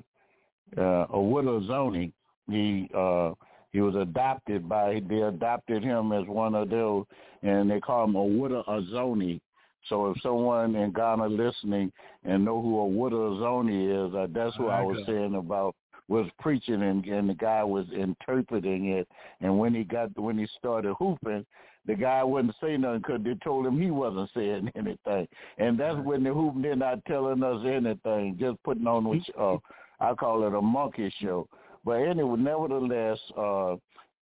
uh, Owuda Zoni, he uh, He was adopted by they adopted him as one of those, and they call him Owuda Ozoni. So if someone in Ghana listening and know who Owuda Ozoni is, uh, that's who I was saying about was preaching and, and the guy was interpreting it. And when he got when he started whooping, the guy wouldn't say nothing because they told him he wasn't saying <laughs> anything. And that's when the whooping they're not telling us anything, just putting on which uh, I call it a monkey show. But anyway, nevertheless, uh,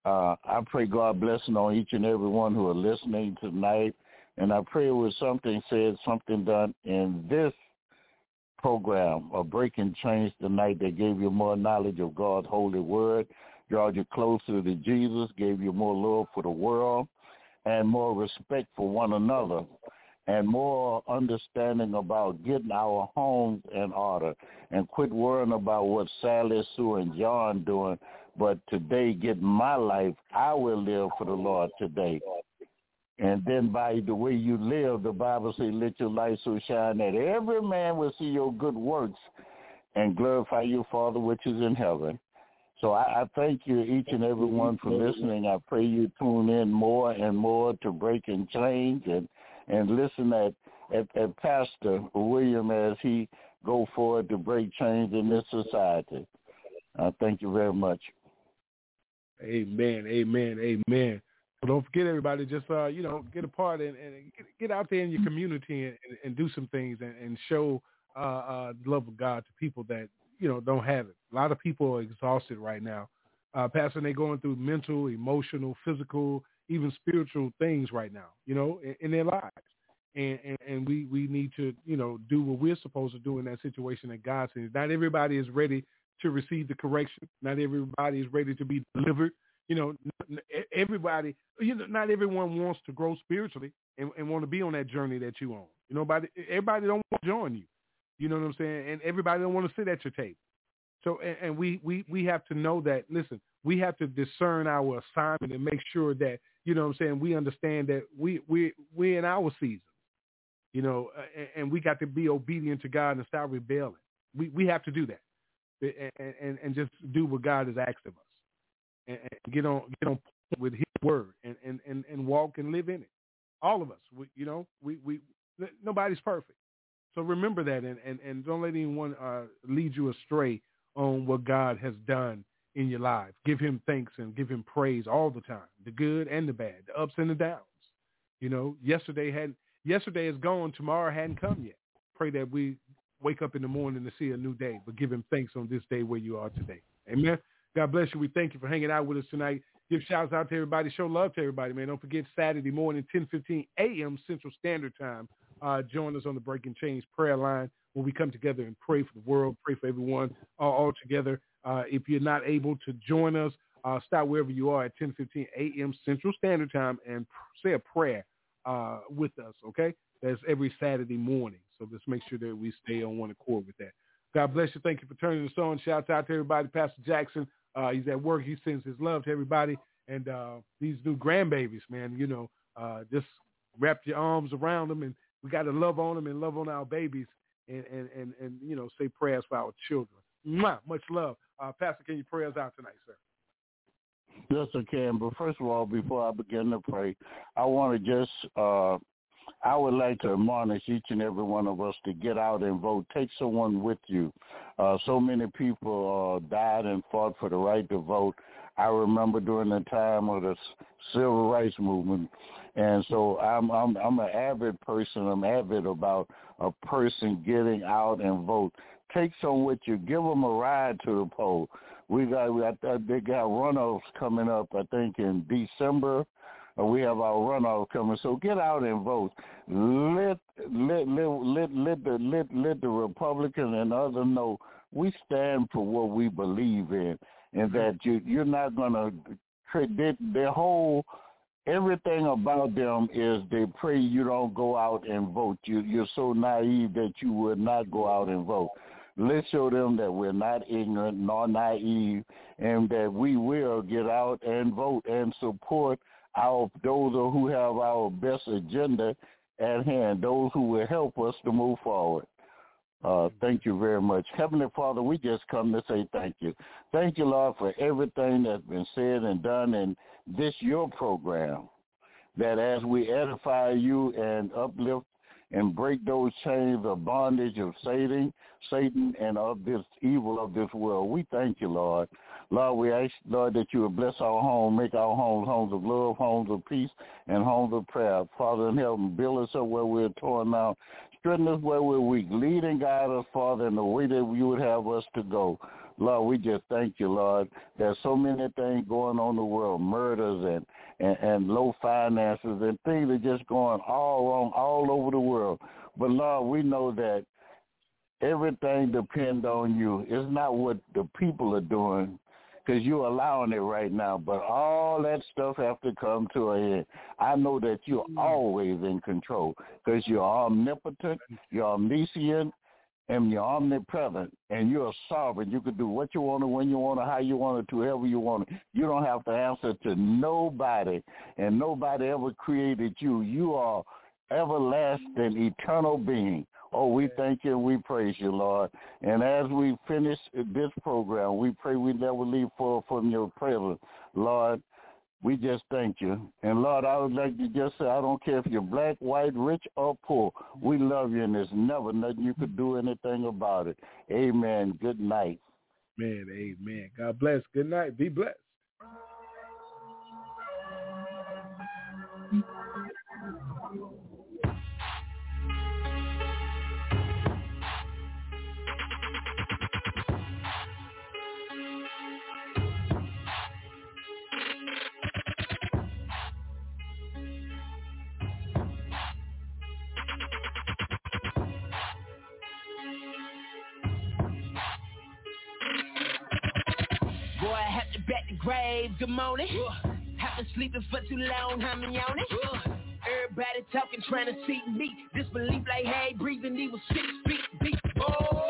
uh, I pray God blessing on each and every one who are listening tonight. And I pray it was something said, something done in this program of Breaking Chains tonight that gave you more knowledge of God's holy word, draw you closer to Jesus, gave you more love for the world, and more respect for one another, and more understanding about getting our homes in order, and quit worrying about what Sally, Sue, and John doing, but today get my life. I will live for the Lord today. And then by the way you live, the Bible says, let your light so shine that every man will see your good works and glorify your Father which is in heaven. So I, I thank you, each and every one, for listening. I pray you tune in more and more to Breaking Chains and, and listen at, at, at Pastor William as he go forward to break chains in this society. Uh, thank you very much. Amen, amen, amen. So don't forget, everybody, just uh, you know, get a part and, and get, get out there in your community and, and, and do some things and, and show uh, uh, love of God to people that you know don't have it. A lot of people are exhausted right now, uh, Pastor. They're going through mental, emotional, physical, even spiritual things right now. You know, in, in their lives, and, and and we we need to you know do what we're supposed to do in that situation that God says. Not everybody is ready to receive the correction. Not everybody is ready to be delivered. You know, everybody, you know, not everyone wants to grow spiritually and, and want to be on that journey that you on. You know, but everybody don't want to join you. You know what I'm saying? And everybody don't want to sit at your table. So, and, and we, we, we have to know that, listen, we have to discern our assignment and make sure that, you know what I'm saying, we understand that we, we, we're in our season, you know, uh, and, and we got to be obedient to God and stop rebelling. We, we have to do that and, and, and just do what God has asked of us and, and get on get on with His word and, and, and, and walk and live in it. All of us, we, you know, we, we nobody's perfect. So remember that and, and, and don't let anyone uh, lead you astray on what God has done in your life. Give him thanks and give him praise all the time, the good and the bad, the ups and the downs. You know, yesterday had yesterday is gone, tomorrow hadn't come yet. Pray that we wake up in the morning to see a new day, but give him thanks on this day where you are today. Amen. God bless you. We thank you for hanging out with us tonight. Give shouts out to everybody. Show love to everybody, man. Don't forget Saturday morning, 10:15 a.m. Central Standard Time. Uh, join us on the Breaking Chains prayer line when we come together and pray for the world, pray for everyone uh, all together. Uh, if you're not able to join us, uh, stop wherever you are at 10:15 a.m. Central Standard Time and pr- say a prayer uh, with us. Okay, that's every Saturday morning. So let's make sure that we stay on one accord with that. God bless you. Thank you for turning us on. Shouts out to everybody. Pastor Jackson, uh, he's at work. He sends his love to everybody. And uh, these new grandbabies, man, you know, uh, just wrap your arms around them, and we got to love on them and love on our babies, and and and, and you know, say prayers for our children. Mwah, much love, uh, Pastor. Can you pray us out tonight, sir? Yes, I can. But first of all, before I begin to pray, I want to just uh, I would like to admonish each and every one of us to get out and vote. Take someone with you. Uh, so many people uh, died and fought for the right to vote. I remember during the time of the civil rights movement, and so I'm I'm I'm an avid person. I'm avid about a person getting out and vote. Take someone with you. Give them a ride to the poll. We got we got they got runoffs coming up. I think in December uh, we have our runoff coming. So get out and vote. Let let let let let the let let the Republicans and others know we stand for what we believe in, and that you you're not gonna their, their whole everything about them is they pray you don't go out and vote. You you're so naive that you would not go out and vote. Let's show them that we're not ignorant nor naive, and that we will get out and vote and support our those who have our best agenda at hand, those who will help us to move forward. Uh, thank you very much. Heavenly Father, we just come to say thank you. Thank you, Lord, for everything that's been said and done in this your program. That as we edify you and uplift and break those chains of bondage of Satan, Satan and of this evil of this world, we thank you, Lord. Lord, we ask, Lord, that you would bless our home, make our homes homes of love, homes of peace, and homes of prayer. Father in heaven, build us up where we're torn down. Us where we're weak. Lead and guide us, Father, in the way that you would have us to go. Lord, we just thank you, Lord. There's so many things going on in the world, murders and, and, and low finances and things are just going all wrong all over the world. But Lord, we know that everything depends on you. It's not what the people are doing because you're allowing it right now. But all that stuff have to come to an end. I know that you're hmm. always in control because you're omnipotent, you're omniscient, and you're omnipresent, and you're sovereign. You can do what you want to, when you want to, how you want to, to, whoever you want to. You don't have to answer to nobody, and nobody ever created you. You are everlasting, eternal being. Oh, we thank you and we praise you, Lord. And as we finish this program, we pray we never leave for from your presence, Lord. We just thank you. And Lord, I would like to just say, I don't care if you're black, white, rich, or poor. We love you, and there's never nothing you could do anything about it. Amen. Good night. Man, amen. God bless. Good night. Be blessed. Have to grave, good morning. Have been sleeping for too long, I'm yawning. Everybody talking, trying to see me. Disbelief like, hey, breathing, he was six feet deep. Oh,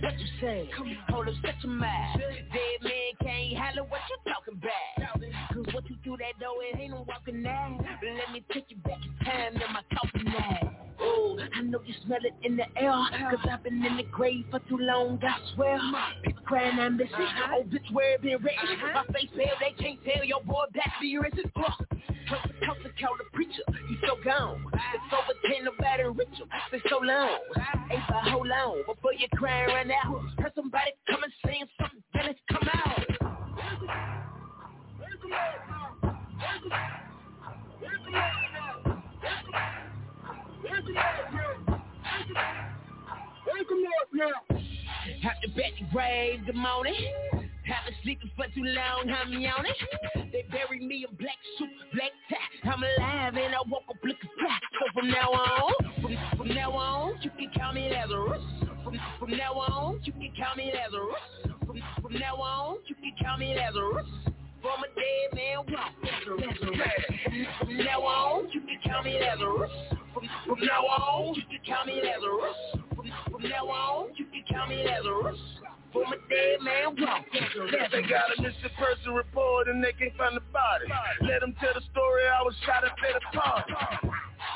what you say? Come, hold up, set your mind. Dead man can't holler what you talking about. Cause what you do that door, it ain't no walking now. But let me take you back in time in my coffin now. Oh, I know you smell it in the air Cause I've been in the grave for too long, I swear. People crying, I'm missing uh-huh. Oh, bitch, where it been written uh-huh. My face pale, they can't tell your boy back to your innocent Talk to call the preacher, he's so gone. It's over ten, nobody rich him For so long, ain't for how long Before you crying right now Heard somebody come and saying something, then it's come out Have the grave, good morning. Have been sleeping for too long, I'm yawning. They buried me in black suit, black tie. I'm alive and I woke up looking fly. So from now on, from, from now on, you can call me Lazarus. From, from now on, you can call me Lazarus. From, from now on, you can call me Lazarus. From a dead man walk, From, from now on, you can call me Lazarus. From, from now on, you can call me Lazarus. From, from now on, you can call me Lazarus. From a dead man walk, They got a missing person report and they can't find the body. Let them tell the story, I was shot at the car.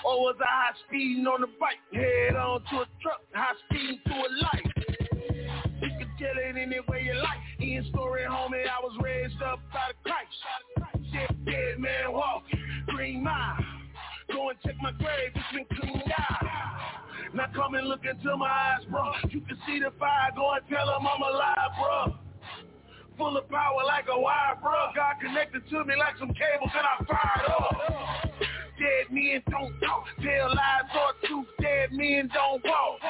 Or was I high speeding on the bike? Head on to a truck, high speeding to a light. You can tell it any way you like. In story, homie, I was raised up by the Christ. Dead, dead man walking, green mile. Go and check my grave, it's been cleaned out. Now come and look into my eyes, bro. You can see the fire, go and tell them I'm alive, bro. Full of power like a wire, bro. God connected to me like some cables and I fired up. Dead men don't talk, tell lies or truth. Dead men don't walk.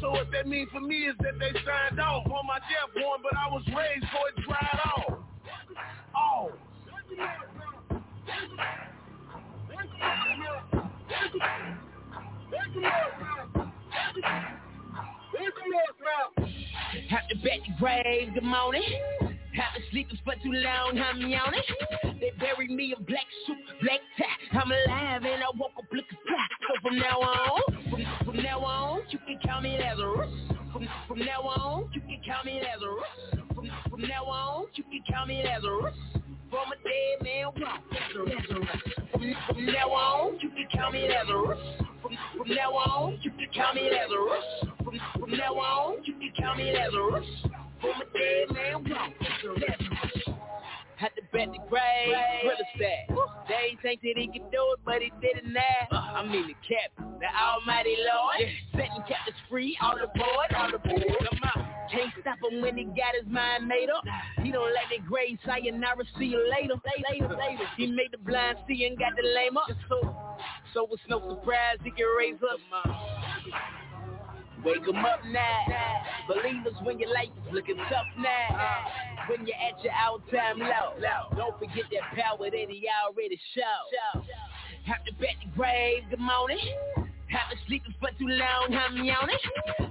So what that means for me is that they signed off on my death warrant, but I was raised for it dried off. Oh. Have to bet the grave, good morning. Have been sleeping for too long, I'm yawning. They buried me in black suit, black tie. I'm alive and I woke up looking fly. So from now on, from, from now on, you can call me Lazarus. From, from now on, you can call me Lazarus. From, from now on, you can call me Lazarus. From a dead man walk. From, now on, you can count me Lazarus. From, now on, you can count me Lazarus. From, now on, you can count me Lazarus. From a dead man walk. Lazarus. Had to bet the grave, real estate. They think that he could do it, but he did it now. I mean the captain, the almighty Lord. Yeah. Setting captives free, all aboard, all aboard. Come on. Can't stop him when he got his mind made up. He don't let the grave sayonara, see you later. Later, later. He made the blind see and got the lame up. So, so it's no surprise he can raise up. Wake 'em up now. Believers when your life is looking tough now. When you're at your all-time low. Don't forget that power that he already showed. Have to bet the grave, good morning. Have been sleeping for too long, I'm yawning.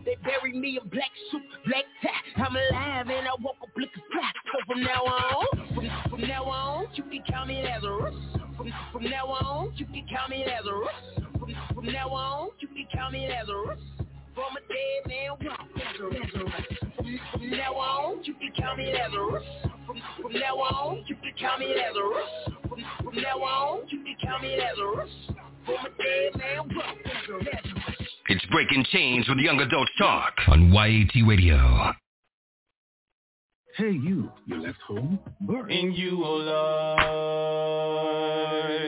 They buried me in black suit, black tie. I'm alive and I woke up looking fly. So from now on, from, from now on, you can call me Lazarus. From, from now on, you can call me Lazarus. From, from now on, you can call me Lazarus. From a dead man walk, From, from now on, you can call me Lazarus. From, from now on, you can call me Lazarus. From, from now on, you can call me Lazarus. From a dead man walk, It's Breaking Chains with Young Adult Talk on YAT Radio. Hey, you. You left home? Bird. In you, oh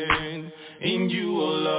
Lord. In you, oh Lord.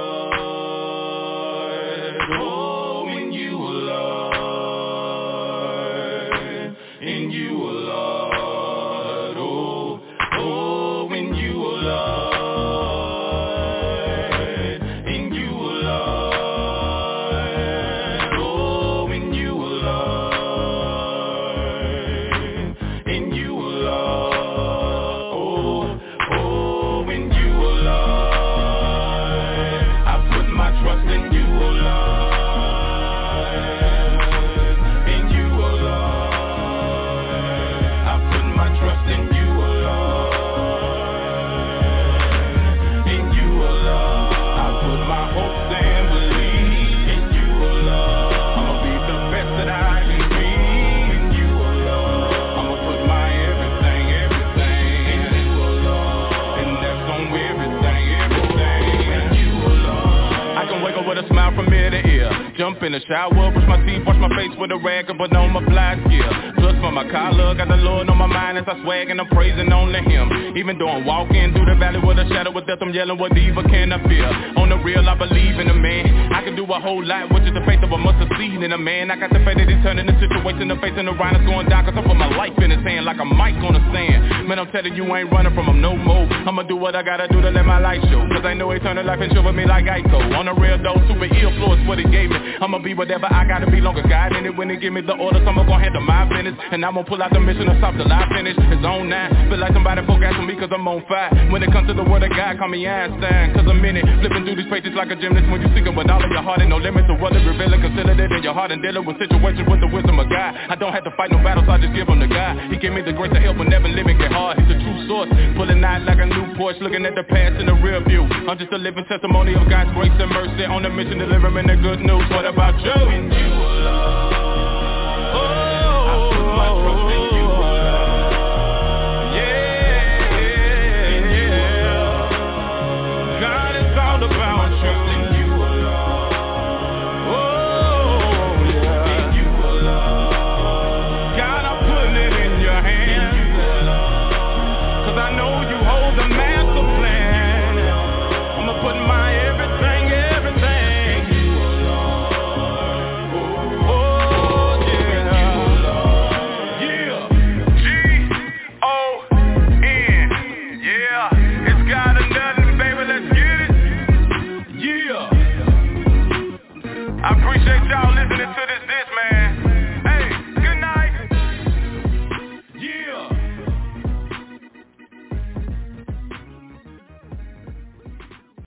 In the shower, brush my teeth, wash my face with a rag, and put on my black, gear. For my collar, got the Lord on my mind as I swag and I'm praising only Him. Even though I'm walking through the valley with a shadow of death, I'm yelling, what evil can I fear? On the real, I believe in a man. I can do a whole lot, which is the faith of a mustard seed in a man. I got the faith that He's turning the situation, the face and the rhino's going down, cause I put my life in His hand like a mic on the sand Man, I'm telling you, I ain't running from Him no more. I'ma do what I gotta do to let my light show. Cause I know eternal life show with me like Geico. On the real though, super is what He gave me. I'ma be whatever I gotta be, longer God in it. When He give me the orders, I'ma gon' handle my business. And I'm gonna pull out the mission and stop till I finish. It's on now. Feel like somebody focus on me cause I'm on fire. When it comes to the word of God, call me Einstein. Cause I'm in it. Flipping through these pages like a gymnast when you seek it with all of your heart. Ain't no limit to what it revealing. Consider it in your heart and dealing with situations with the wisdom of God. I don't have to fight no battles, I just give them to God. He gave me the grace to help when never living get hard. He's the true source. Pulling out like a new Porsche, looking at the past in the rear view. I'm just a living testimony of God's grace and mercy. On a mission delivering the good news. What about you? In you, Lord.